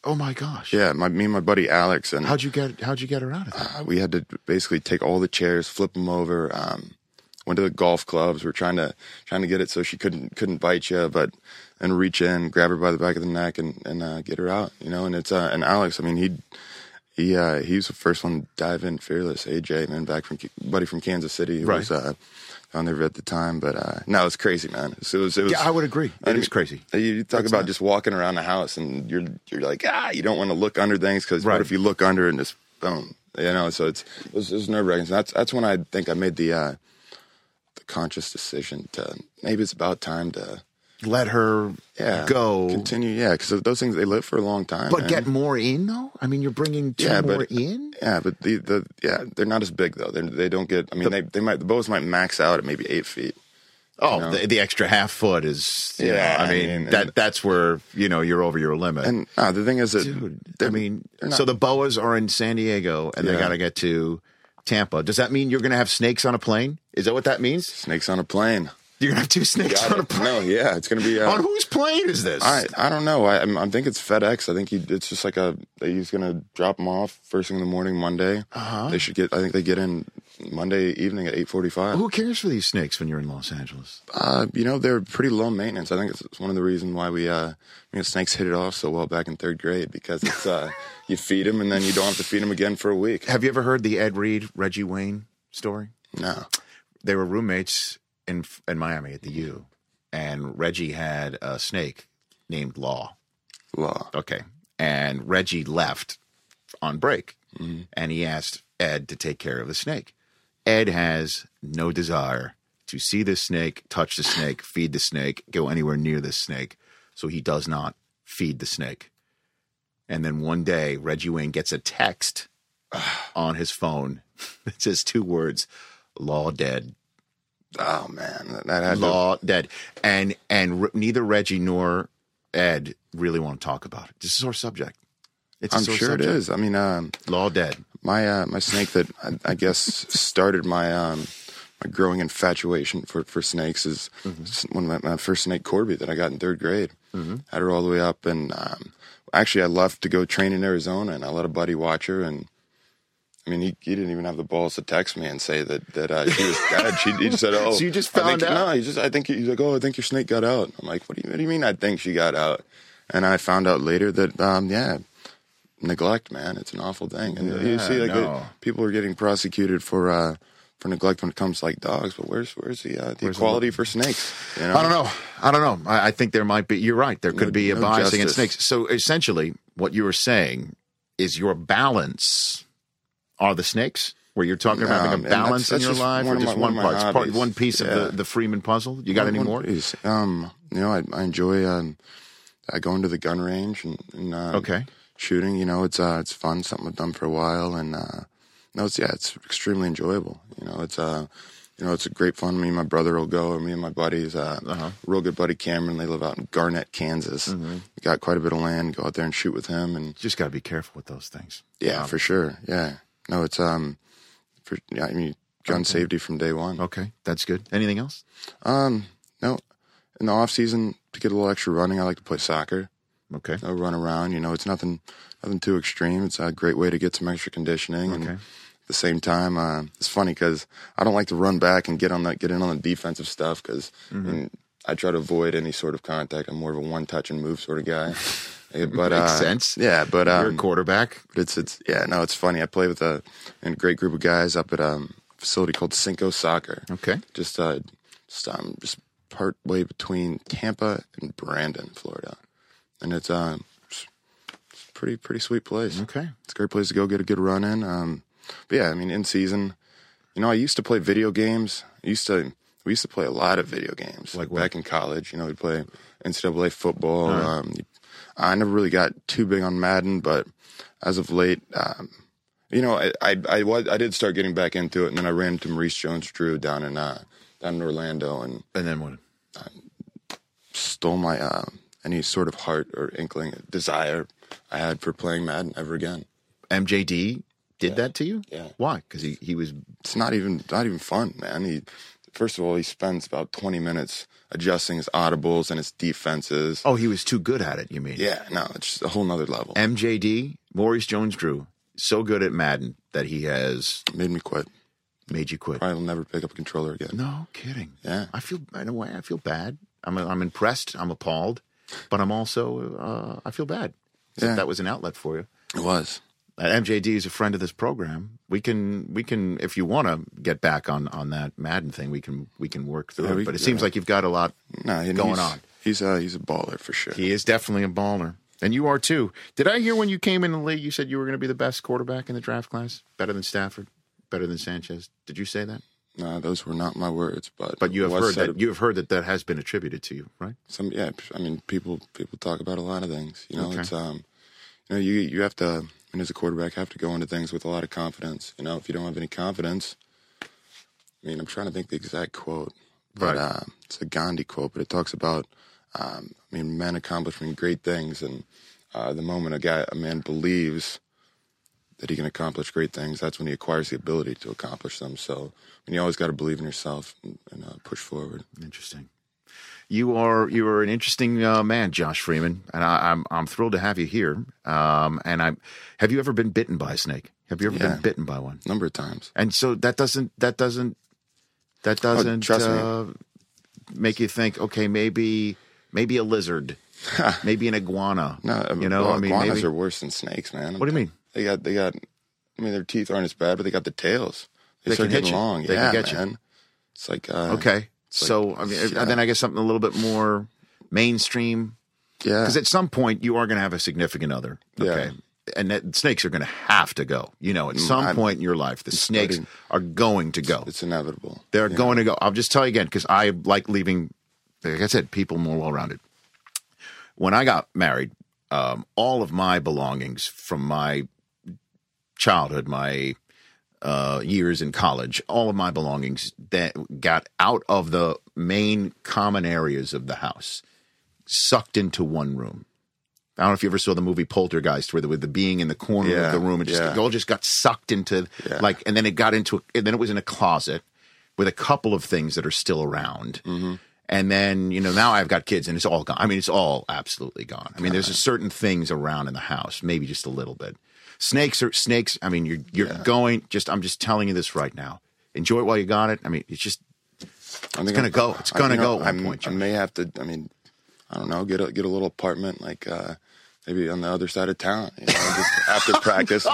oh my gosh! yeah, my me and my buddy Alex and How'd you get? How'd you get her out of there? uh, we had to basically take all the chairs, flip them over. Um, went to the golf clubs. We're trying to trying to get it so she couldn't couldn't bite you, but and reach in, grab her by the back of the neck, and and uh, get her out. You know, and it's uh, and Alex. I mean, he he uh, he was the first one to dive in, fearless. AJ, man, back from buddy from Kansas City, who Right. was uh, down there at the time. But uh, no, it's crazy, man. It was, it was, Yeah, I would agree. It I is crazy. You talk That's about not- just walking around the house and you're you're like ah, you don't want to look under things because Right. what if you look under and just boom, you know? So it's it was, was nerve wracking. That's that's when I think I made the uh, the conscious decision to maybe it's about time to Let her yeah go. continue yeah because those things they live for a long time. But man. get more in though. I mean, you're bringing two yeah, more but in. yeah, but the the yeah they're not as big though. They they don't get. I mean, they they might the bows might max out at maybe eight feet. Oh, you know? the, the extra half foot is. Yeah, know, I I mean, mean, that and- that's where you know you're over your limit. And uh, the thing is that Dude, I mean, not- so the boas are in San Diego, and they got to get to Tampa. Does that mean you're going to have snakes on a plane? Is that what that means? snakes on a plane. You're to have two snakes Got on a plane. No, yeah, it's gonna be uh, On whose plane is this? I I don't know. I I think it's FedEx. I think he, it's just like a he's gonna drop them off first thing in the morning Monday. Uh-huh. They should get. I think they get in Monday evening at eight forty five. Who cares for these snakes when you're in Los Angeles? Uh, you know they're pretty low maintenance. I think it's, it's one of the reasons why we uh you know snakes hit it off so well back in third grade because it's uh you feed them and then you don't have to feed them again for a week. Have you ever heard the Ed Reed Reggie Wayne story? No. They were roommates in in Miami at the U, and Reggie had a snake named Law. Law. Okay. And Reggie left on break Mm-hmm. and he asked Ed to take care of the snake. Ed has no desire to see this snake, touch the snake, feed the snake, go anywhere near this snake. So he does not feed the snake. And then one day, Reggie Wayne gets a text on his phone that says two words law dead Oh man, that, had to, law dead and and re- neither reggie nor ed really want to talk about it this is our subject it's a I'm sure subject. it is. I mean, um, law dead my uh, my snake that I, I guess started my um, my growing infatuation for, for snakes is s- one of my, my first snake Corby that I got in third grade. Had her all the way up, and um, actually I left to go train in Arizona, and I let a buddy watch her, and I mean he, he didn't even have the balls to text me and say that that uh, she was dead. She he just said, "Oh, So you just I think- found out? No, he just I think he's like, "Oh, I think your snake got out." I'm like, "What do you what do you mean? I think she got out?" And I found out later that um, yeah, neglect, man, it's an awful thing. And you see, like no. the- people are getting prosecuted for uh, for neglect when it comes to like dogs, but where's where's the uh, the Where's the- equality for snakes? You know? i don't know i don't know i, I think there might be you're right there could No- be a no bias against snakes so essentially what you were saying is your balance are the snakes where you're talking about having a that's- balance that's in your life or just my- one one part It's part one piece of the, the freeman puzzle you got One- any more piece. Um, you know, I, I enjoy um, I going to the gun range and, and uh, Okay. shooting. You know, it's uh, it's fun. Something I've done for a while, and uh, no, it's yeah, it's extremely enjoyable. You know, it's uh, you know, it's a great fun. Me and my brother will go, or me and my buddies. Uh, Uh-huh. real good buddy Cameron. They live out in Garnett, Kansas. Mm-hmm. Got quite a bit of land. Go out there and shoot with him, and just got to be careful with those things yeah, Um, for sure. Yeah, no, it's um, for yeah, I mean, gun safety from day one. okay that's good anything else Um, no, in the off season to get a little extra running, I like to play soccer. okay I'll run around. You know, it's nothing, nothing too extreme. It's a great way to get some extra conditioning. And Okay. at the same time, uh, it's funny because I don't like to run back and get on that, get in on the defensive stuff because Mm-hmm. I try to avoid any sort of contact. I'm more of a one touch and move sort of guy. But Makes uh, sense. Yeah, but you're a um, quarterback but it's it's yeah no it's funny. I play with a, a great group of guys up at um, a facility called Cinco Soccer. Okay. Just uh, just um, just part way between Tampa and Brandon, Florida, and it's um, it's pretty pretty sweet place. Okay. It's a great place to go get a good run in. Um, but yeah, I mean in season, you know, I used to play video games. I used to we used to play a lot of video games. Like what? back in college, you know, we'd play NCAA football. Um, I never really got too big on Madden, but as of late, um, You know, I I I, was, I did start getting back into it, and then I ran into Maurice Jones-Drew down in uh, down in Orlando, and And then what? stole my uh, any sort of heart or inkling, desire I had for playing Madden ever again. MJD did that to you? Yeah. Why? Because he, he was It's not even not even fun, man. He first of all he spends about twenty minutes adjusting his audibles and his defenses. oh he was too good at it. You mean? Yeah, no, it's just a whole nother level. MJD Maurice Jones-Drew so good at Madden that he has Made me quit. made you quit. Probably will never pick up a controller again. No kidding. Yeah. I feel in a way I feel bad. I'm I'm impressed. I'm appalled, but I'm also uh, I feel bad. Yeah. That was an outlet for you. It was. MJD is a friend of this program. We can we can if you want to get back on on that Madden thing, we can we can work through Yeah, it. we- But it seems like you've got a lot No, going on. He's uh he's a baller for sure. He is definitely a baller. And you are too. Did I hear when you came in the league you said you were going to be the best quarterback in the draft class? Better than Stafford? Better than Sanchez? Did you say that? No, those were not my words, but But you have heard that you have heard that that has been attributed to you, right? some yeah i mean people people talk about a lot of things you know Okay. it's um you know you you have to and as a quarterback have to go into things with a lot of confidence you know if you don't have any confidence i mean i'm trying to think the exact quote but Right. uh, it's a gandhi quote but it talks about um, i mean men accomplishing great things and uh, the moment a guy a man believes that he can accomplish great things that's when he acquires the ability to accomplish them so I mean, you always got to believe in yourself and, and uh, push forward Interesting. You are you are an interesting uh, man, Josh Freeman, and I, I'm I'm thrilled to have you here. Um, and I have you ever been bitten by a snake? Have you ever Yeah. been bitten by one? a number of times And so that doesn't that doesn't that doesn't Oh, trust me. uh, make you think, okay, maybe maybe a lizard, maybe an iguana. No, I mean, you know, well, I mean, iguanas maybe, are worse than snakes, man. What do you mean? They got, they got. I mean, their teeth aren't as bad, but they got the tails. They, They start can hit getting you. long. They can yeah, get you. man. It's like uh, okay. So I mean, yeah. then I guess something a little bit more mainstream. yeah, Because at some point you are going to have a significant other. Yeah. And that, snakes are going to have to go. You know, at some I'm- point in your life, the snakes starting- are going to go. it's inevitable. They're going to go. I'll just tell you again because I like leaving, like I said, people more well rounded. When I got married, um, all of my belongings from my childhood, my uh, years in college, all of my belongings that got out of the main common areas of the house, sucked into one room. I don't know if you ever saw the movie Poltergeist, where the, with the being in the corner of the room, it just yeah. it all just got sucked into Yeah. like, and then it got into, and then it was in a closet with a couple of things that are still around. Mm-hmm. And then you know now I've got kids and it's all gone. I mean it's all absolutely gone. I mean there's certain things around in the house, maybe just a little bit. Snakes are snakes. I mean you're you're going. Just I'm just telling you this right now. Enjoy it while you got it. I mean it's just I It's gonna I'm- go. It's gonna you know, go at one I'm- point, I may have to. I mean, I don't know. Get a get a little apartment, like uh, maybe on the other side of town. You know, just after practice.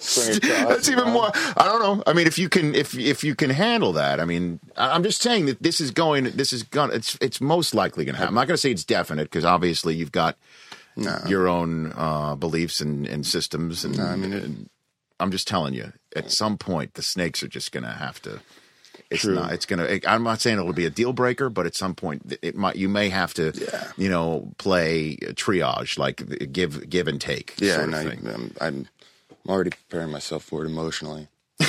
swing That's even more. I don't know. I mean, if you can, if if you can handle that, I mean, I- I'm just saying that this is going. This is going. It's it's most likely going to happen. I'm not going to say it's definite because obviously you've got your own uh, beliefs and, and systems, and, I mean, it- I'm just telling you, at some point the snakes are just going to have to. It's True. not. It's gonna. I'm not saying it'll be a deal breaker, but at some point it might. You may have to, Yeah. you know, play triage, like give give and take. Yeah, sort and of I, thing. I'm, I'm I'm already preparing myself for it emotionally.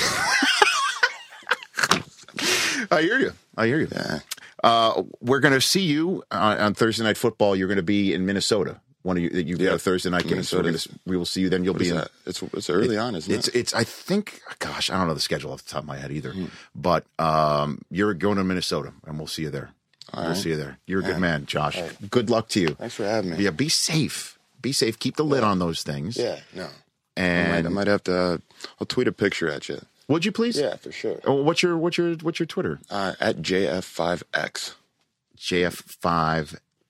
I hear you. I hear you. Yeah. Uh, we're going to see you on, on Thursday Night Football. You're going to be in Minnesota. One of you, that got Yeah. a Thursday night game. So we will see you then. You'll be in. that? It's it's early on, isn't It's it? it's. I think. Gosh, I don't know the schedule off the top of my head either. Hmm. But um, you're going to Minnesota, and we'll see you there. we'll right. see you there. You're a good Yeah. man, Josh. Good luck to you. Thanks for having me. Yeah, be safe. Be safe. Keep the lid on those things. Yeah, no. I might, And I might have to. Uh, I'll tweet a picture at you. would you please? Yeah, for sure. Oh, what's your what's your what's your Twitter? Uh, at JF5X.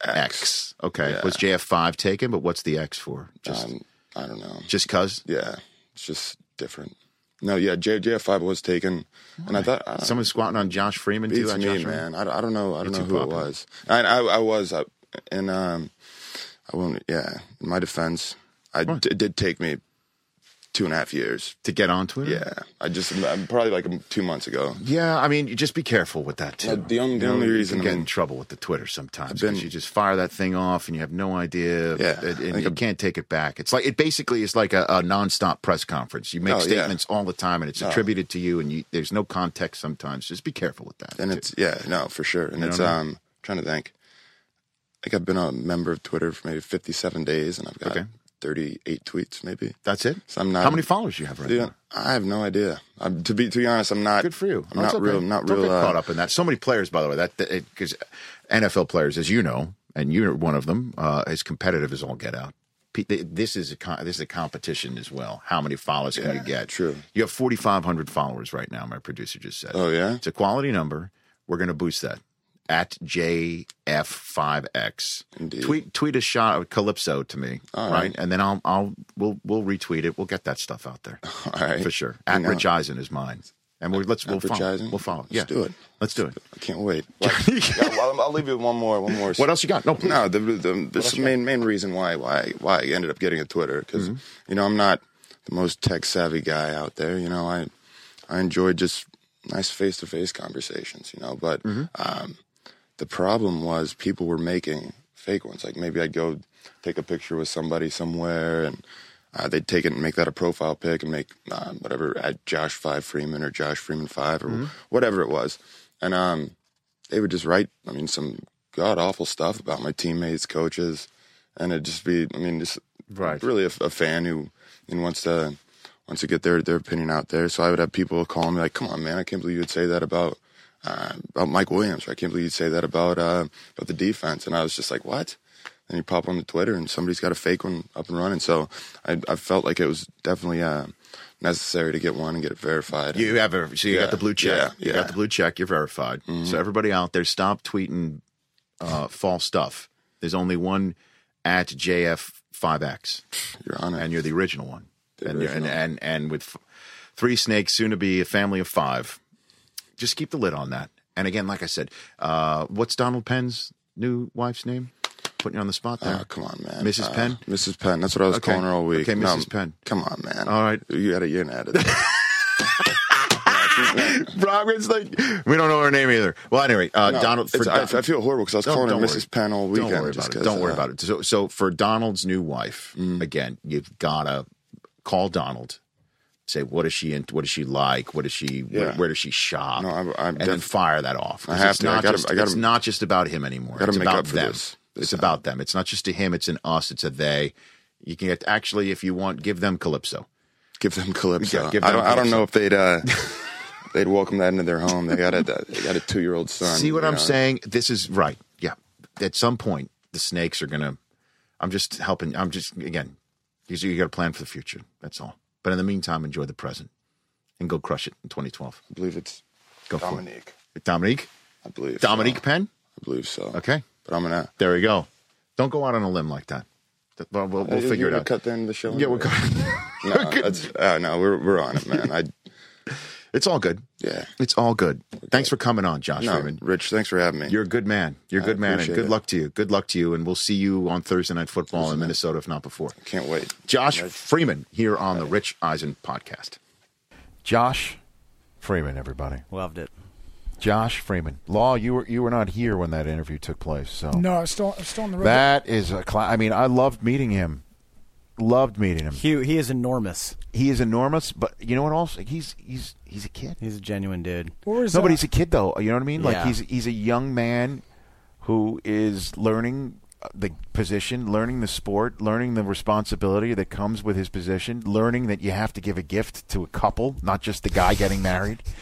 JF5X. Okay. Yeah. Was JF5 taken, but what's the X for? Just Um, I don't know. just cuz? Yeah, it's just different. No, yeah, J, JF5 was taken, and I thought I Someone squatting on Josh Freeman too. It's me, Josh man. I, I don't know. I don't You're know who popular. it was. I, I, I was, I, and um, I won't. Yeah, in my defense, I d- did take me two and a half years. to get on Twitter. Yeah, I just I'm probably like um, two months ago. Yeah, I mean, you just be careful with that too. Uh, the only- the You only you reason, I get mean- in trouble with the Twitter sometimes because you just fire that thing off and you have no idea. Yeah, and, and you I'm- can't take it back. It's like it basically is like a, a nonstop press conference. You make Oh, yeah. statements all the time, and it's No. attributed to you, and you, there's no context sometimes. Just be careful with that. And too. it's yeah, no, for sure. And You it's I um trying to think. I think I've been a member of Twitter for maybe 57 days, and I've got Okay. 38 tweets, maybe. that's it. So I'm not. How many followers do you have right Dude, now? I have no idea. I'm, to be to be honest, I'm not. Good for you. I'm not okay. real. Not Don't real. get uh, caught up in that. So many players, by the way, that because NFL players, as you know, and you're one of them, uh, as competitive as all get out. This is a this is a competition as well. How many followers can you get? true. You have 4,500 followers right now. My producer just said. Oh, yeah? it's a quality number. We're going to boost that at JF5X. Indeed. Tweet tweet a shot of Calypso to me, All right? right. And then I'll I'll we'll we'll retweet it. We'll get that stuff out there All right. for sure. At Rich Eisen is mine, and we're let's we'll follow. We'll follow. Let's yeah, do it. Let's do it. I can't wait. Yeah, I'll, I'll leave you one more. One more. What else you got? No, please. No, the, the, the main main reason why why why I ended up getting a Twitter because Mm-hmm. you know I'm not the most tech savvy guy out there. You know I I enjoy just nice face to face conversations. You know, but Mm-hmm. um, the problem was people were making fake ones. Like maybe I'd go take a picture with somebody somewhere and. Uh, they'd take it and make that a profile pic and make uh, whatever at Josh Five Freeman or Josh Freeman Five or Mm-hmm. whatever it was, and um, they would just write. I mean, some god awful stuff about my teammates, coaches, and it'd just be. I mean, just Right. really a, a fan who you know, wants to wants to get their their opinion out there. So I would have people calling me like, "Come on, man! I can't believe you would say that about uh, about Mike Williams. Or I can't believe you'd say that about uh, about the defense." And I was just like, "What?" And you pop on the Twitter, and somebody's got a fake one up and running. So I, I felt like it was definitely uh, necessary to get one and get it verified. You have a so you got the blue check. yeah, You got the blue check. You're verified. So everybody out there, stop tweeting uh, false stuff. There's only one at JF5X, Your Honor. and you're the original one. The and, you're- and and and with f- three snakes, soon to be a family of five. Just keep the lid on that. And again, like I said, uh, what's Donald Penn's new wife's name? Putting you on the spot there. Oh, come on, man. Mrs. Uh, Penn? Mrs. Penn. That's what I was Okay. calling her all week. Okay, Mrs. Penn. Come on, man. All right. You had to you're gonna edit. Robert's like we don't know her name either. Well, anyway, uh, No, Donald. it's- I, I feel horrible because I was calling her Mrs. Penn all weekend. Don't worry about it. Don't worry uh, about it. So, so for Donald's new wife, Mm. again, you've gotta call Donald. Say what is she in, what is she like? What is she? Where, Yeah. where does she shop? No, I'm- I'm and then fire that off I have it's to. I Not gotta- just, I gotta- it's not just about him anymore. it's about them. this. It's This about them. It's not just a him. It's an us. It's a they. You can get actually, if you want, give them Calypso. Give them Calypso. Yeah, give I don't. I don't know if they'd. Uh, they'd welcome that into their home. They got a. They got a two year old son. See what I'm know. saying? This is right. Yeah. At some point, the snakes are gonna. I'm just helping. I'm just again. You you got to plan for the future. That's all. But in the meantime, enjoy the present and go crush it in 2012. I believe it's Go for it. Dominique. Dominique. I believe Dominique So. Penn. I believe so. Okay. But I'm gonna. There we go. Don't go out on a limb like that. We'll, we'll, we'll figure it out. Cut the end of the show. Yeah, we'll No, that's, uh, no, we're we're on it, man. I It's all good. Yeah. It's all good. Thanks for coming on, Josh No, Freeman. Rich, thanks for having me. You're a good man. You're a good man, and good it. luck to you. Good luck to you, and we'll see you on Thursday Night Football in Minnesota, if not before. Can't wait. Josh Freeman here on the Rich Eisen podcast. Josh Freeman, everybody. Loved it. Josh Freeman. Law, you were you were not here when that interview took place, so No, I'm still, I'm still on the road. that is a cla- I mean, I loved meeting him. Loved meeting him. He he is enormous. He is enormous, but you know what else? He's he's he's a kid. He's a genuine dude. What was, No, but he's a kid though. You know what I mean? Like Yeah. he's he's a young man who is learning uh, the position, learning the sport, learning the responsibility that comes with his position, learning that you have to give a gift to a couple, not just the guy getting married.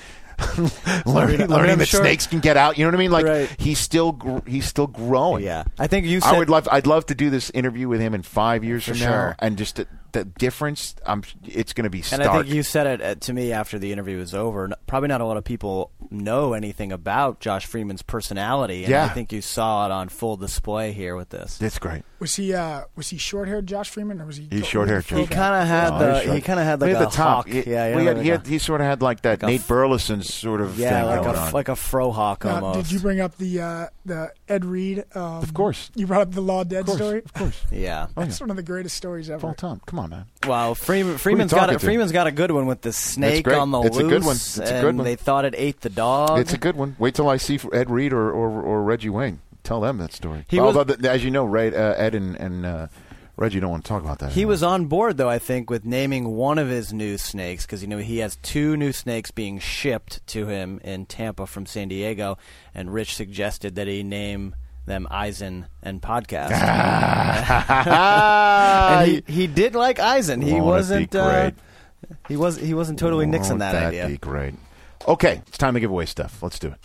learning, I mean, learning I'm that sure- snakes can get out. You know what I mean? Like Right. he's still gr- he's still growing. Yeah, I think you. Said, I would love. I'd love to do this interview with him in five years from now, and just the, the difference. I'm. It's going to be And. I think you said it uh, to me after the interview was over. Probably not a lot of people know anything about Josh Freeman's personality, and Yeah. I think you saw it on full display here with this. It's great. Was he uh, was he short haired Josh Freeman or was he? He's short-haired. He kind of had Oh, the he kind of had like He a the top. hawk. yeah, yeah, well, he, had, he, had, he sort of had like that a Nate f- Burleson sort of yeah, thing like going a on. like a fro hawk Now, almost. did you bring up the uh, the Ed Reed? Um, Of course. You brought up the Law Dead of course, story. of course. yeah. Oh, yeah. One of the greatest stories ever. Full time. Come on, man. Wow, Freeman, Freeman's got a, to? Freeman's got a good one with the snake on the It's a loose. good one. It's a good one. They thought it ate the dog. It's a good one. Wait till I see Ed Reed or, or, or Reggie Wayne. Tell them that story. He was- Although, as you know, Ray, uh, Ed and, and uh, Reggie don't want to talk about that. He anymore. was on board, though, I think, with naming one of his new snakes because you know he has two new snakes being shipped to him in Tampa from San Diego, and Rich suggested that he name them Eisen and Podcast. and he, he did like Eisen. He Won't wasn't. Uh, he was. He wasn't totally nixing Won't that, that idea. be great? Okay, it's time to give away stuff. Let's do it.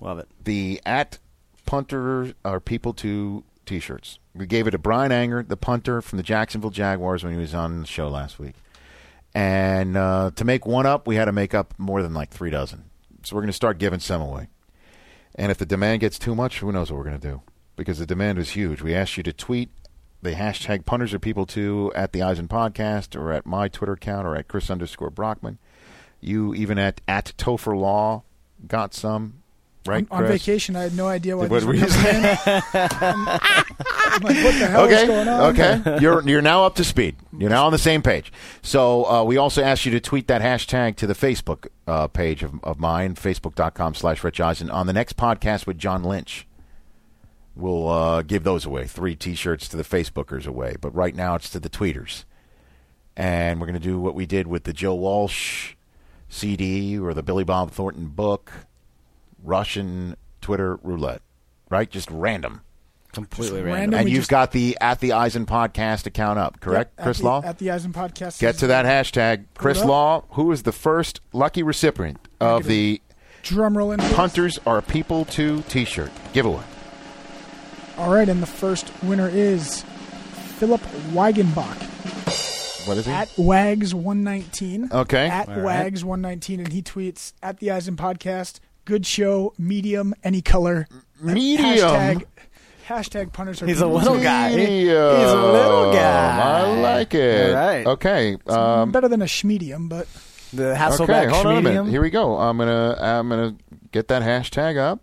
Love it. the at punter are people to t-shirts. We gave it to Bryan Anger, the punter from the Jacksonville Jaguars when he was on the show last week. And uh, to make one up, we had to make up more than like three dozen. So we're going to start giving some away. And if the demand gets too much, who knows what we're going to do? Because the demand is huge. We asked you to tweet the hashtag punters are people to at the Eisen podcast or at my Twitter account or at Chris underscore Brockman. You even at at Topher Law got some. Right, on, on vacation, I had no idea what, What these were were you coming. I'm like, what the hell is going on? okay. You're you're now up to speed. You're now on the same page. So uh, we also asked you to tweet that hashtag to the Facebook uh, page of, of mine, facebook.com slash Rich Eisen. On the next podcast with John Lynch, we'll uh, give those away. Three T-shirts to the Facebookers away. But right now it's to the tweeters. And we're going to do what we did with the Joe Walsh CD or the Billy Bob Thornton book, Russian Twitter roulette. Right? Just random. Completely Just random. random. And we you've just- got the at the Eisen podcast account up, correct, Yep, Chris the, Law? At the Eisen podcast. Get to that hashtag, Chris up. Law. Who is the first lucky recipient of the Drum roll in. please. Punters Are People to T-shirt giveaway? All right, and the first winner is Philip Weigenbach What is he? at Wags119. Okay. At All right. Wags119, and he tweets at the Eisen podcast. Good show, medium, any color. Medium. Hashtag, hashtag punters are He's a people. little guy. He's a little guy. I like it. All right. Okay. Um, Better than a schmedium, but The okay. Hasselbeck Hold on a minute. Here we go. I'm gonna I'm gonna get that hashtag up.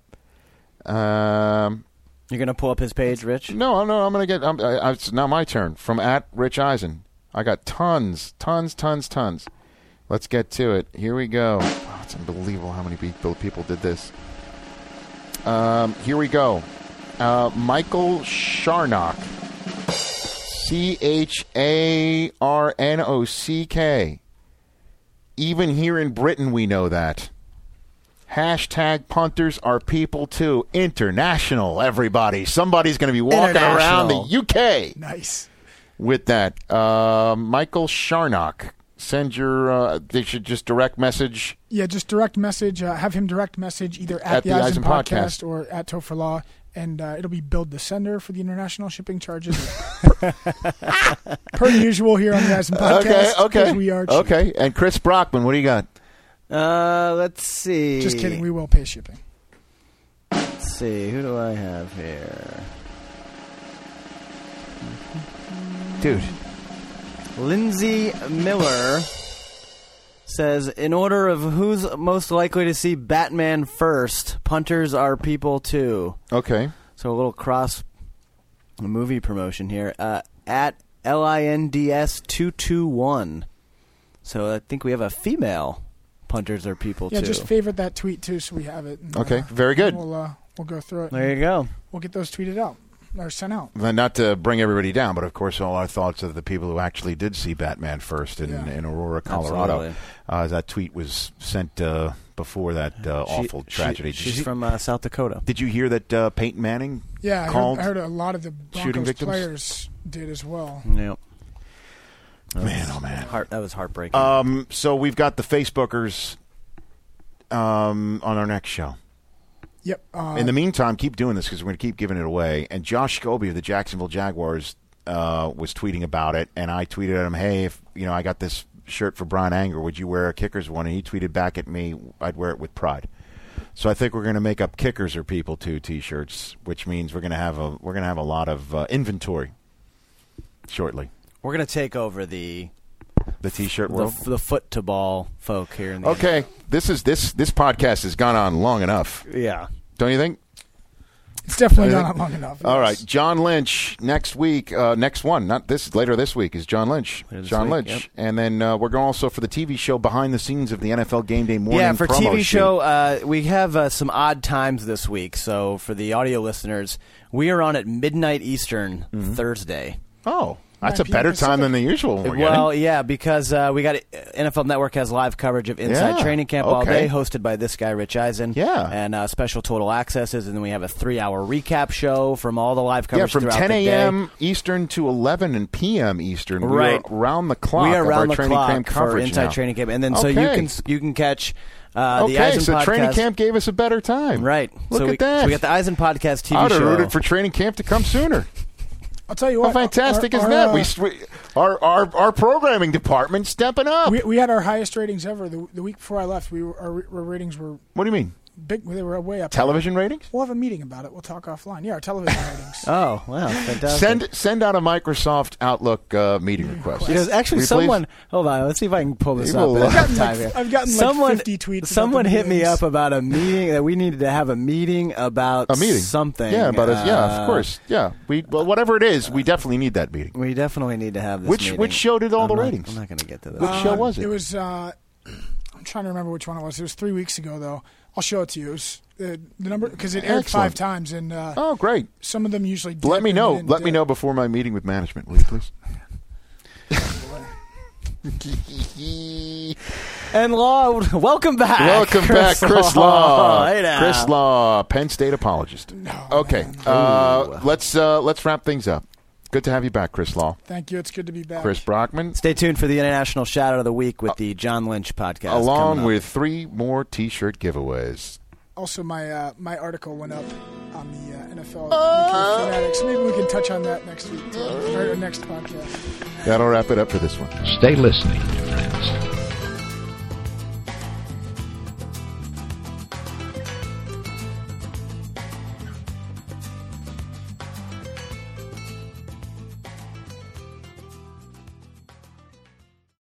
Um, You're gonna pull up his page, Rich. No, no, I'm going to get. I'm, I, it's now my turn. From at Rich Eisen, I got tons, tons, tons, tons. Let's get to it. Here we go. It's unbelievable how many people people did this. Um, here we go. Uh, Michael Charnock, C H A R N O C K. Even here in Britain, we know that. Hashtag punters are people too. International, everybody. Somebody's going to be walking around the UK nice. with that. Uh, Michael Charnock. Send your. Uh, they should just direct message. Yeah, just direct message. Uh, have him direct message either at, At the, the Eisen Eisen podcast, Podcast. or at Topher Law, and uh, it'll be billed the sender for the international shipping charges. per usual here on the Eisen podcast. okay, okay, 'cause We are cheap. okay. And Chris Brockman, what do you got? Uh, let's see. Just kidding. We will pay shipping. Let's see. Who do I have here? Dude, Lindsay Miller says, in order of who's most likely to see Batman first, punters are people too. okay. So a little cross movie promotion here. Uh, at L I N D S two two one. So I think we have a female punters are people Yeah, too. Yeah, just favorite that tweet too, so we have it. and, Okay, uh, very good. We'll uh, we'll go through it. there you go. We'll get those tweeted out or sent out. Well, Not to bring everybody down, but of course, all our thoughts of the people who actually did see Batman first in, Yeah. in Aurora, Colorado. Uh, that tweet was sent uh, before that uh, She- awful tragedy. Did she's you- from uh, South Dakota. Did you hear that uh, Peyton Manning Yeah, I heard, I heard a lot of the shooting Broncos victims? players did as well. Yep. That Man, was oh, man. heart, that was heartbreaking. Um, so we've got the Facebookers um, on our next show. Yep. Uh, In the meantime, keep doing this because we're going to keep giving it away. And Josh Scobie of the Jacksonville Jaguars uh, was tweeting about it, and I tweeted at him, "Hey, if you know I got this shirt for Bryan Anger, would you wear a Kickers one?" And he tweeted back at me, "I'd wear it with pride." So I think we're going to make up kickers or people too t-shirts, which means we're going to have a we're going to have a lot of uh, inventory shortly. We're gonna take over the The t-shirt the, world. the foot to ball folk here in the Okay, this is this this podcast has gone on long enough, yeah. don't you think? It's definitely I gone on long enough. All right, yes. John Lynch next week. Uh, next one, not this later this week is John Lynch. John week, Lynch, yep. and then uh, we're going also for the TV show behind the scenes of the NFL Game Day morning. Yeah, for promo TV shoot. show, uh, we have uh, some odd times this week. So for the audio listeners, we are on at midnight Eastern Mm-hmm. Thursday. Oh, that's a 9 p.m. better time than the usual. one we're Well, getting. yeah, because uh, we got NFL Network has live coverage of Inside Yeah, Training Camp all day, hosted by this guy Rich Eisen. Yeah. and uh, special total accesses, and then we have a three-hour recap show from all the live coverage. yeah, from throughout 10 a.m. Eastern to 11 and p.m. Eastern. Right. are around the clock. We are of around the training clock camp for Inside now. Training Camp, and then so you can you can catch uh, the okay, Eisen so podcast. training camp gave us a better time. Right. Look so at we, that. So we got the Eisen podcast TV I would have rooted for training camp to come sooner. I'll tell you what. How fantastic our, is our, that? uh, we, we our, our our programming department stepping up. we we had our highest ratings ever the, the week before I left. We were, our, our ratings were what do you mean? Big. They were way up. Television ratings? We'll have a meeting about it. We'll talk offline. Yeah, our television ratings. Oh wow, fantastic! Send send out a Microsoft Outlook uh, meeting request. Because actually, Will someone. Hold on, let's see if I can pull this People up. I've gotten time like- here. I've gotten like someone, 50 tweets Someone the hit me up about a meeting that we needed to have a meeting about a meeting, something. Yeah, about us. Yeah, Uh, of course. Yeah, we well, whatever it is, we definitely need that meeting. We definitely need to have this. Which- meeting. which show did all I'm the not- ratings? I'm not going to get to this. Which show Uh, was it? It was. Uh, I'm trying to remember which one it was. It was three weeks ago, though. I'll show it to you. It was, uh, the number because it aired Excellent. five times, and uh, Oh, great! some of them usually. Let me know. then Let me know before my meeting with management, will you please? And Law, welcome back. Welcome back, Chris Law. Hey. Chris Law, Penn State apologist. okay, uh, let's uh, let's wrap things up. Good to have you back, Chris Law. Thank you. It's good to be back. Chris Brockman, Stay tuned for the international shout out of the week with the John Lynch podcast. along with three more T-shirt giveaways. Also, my uh, my article went up on the uh, NFL Uh. Fanatics. Maybe we can touch on that next week too, or next podcast. That'll wrap it up for this one. Stay listening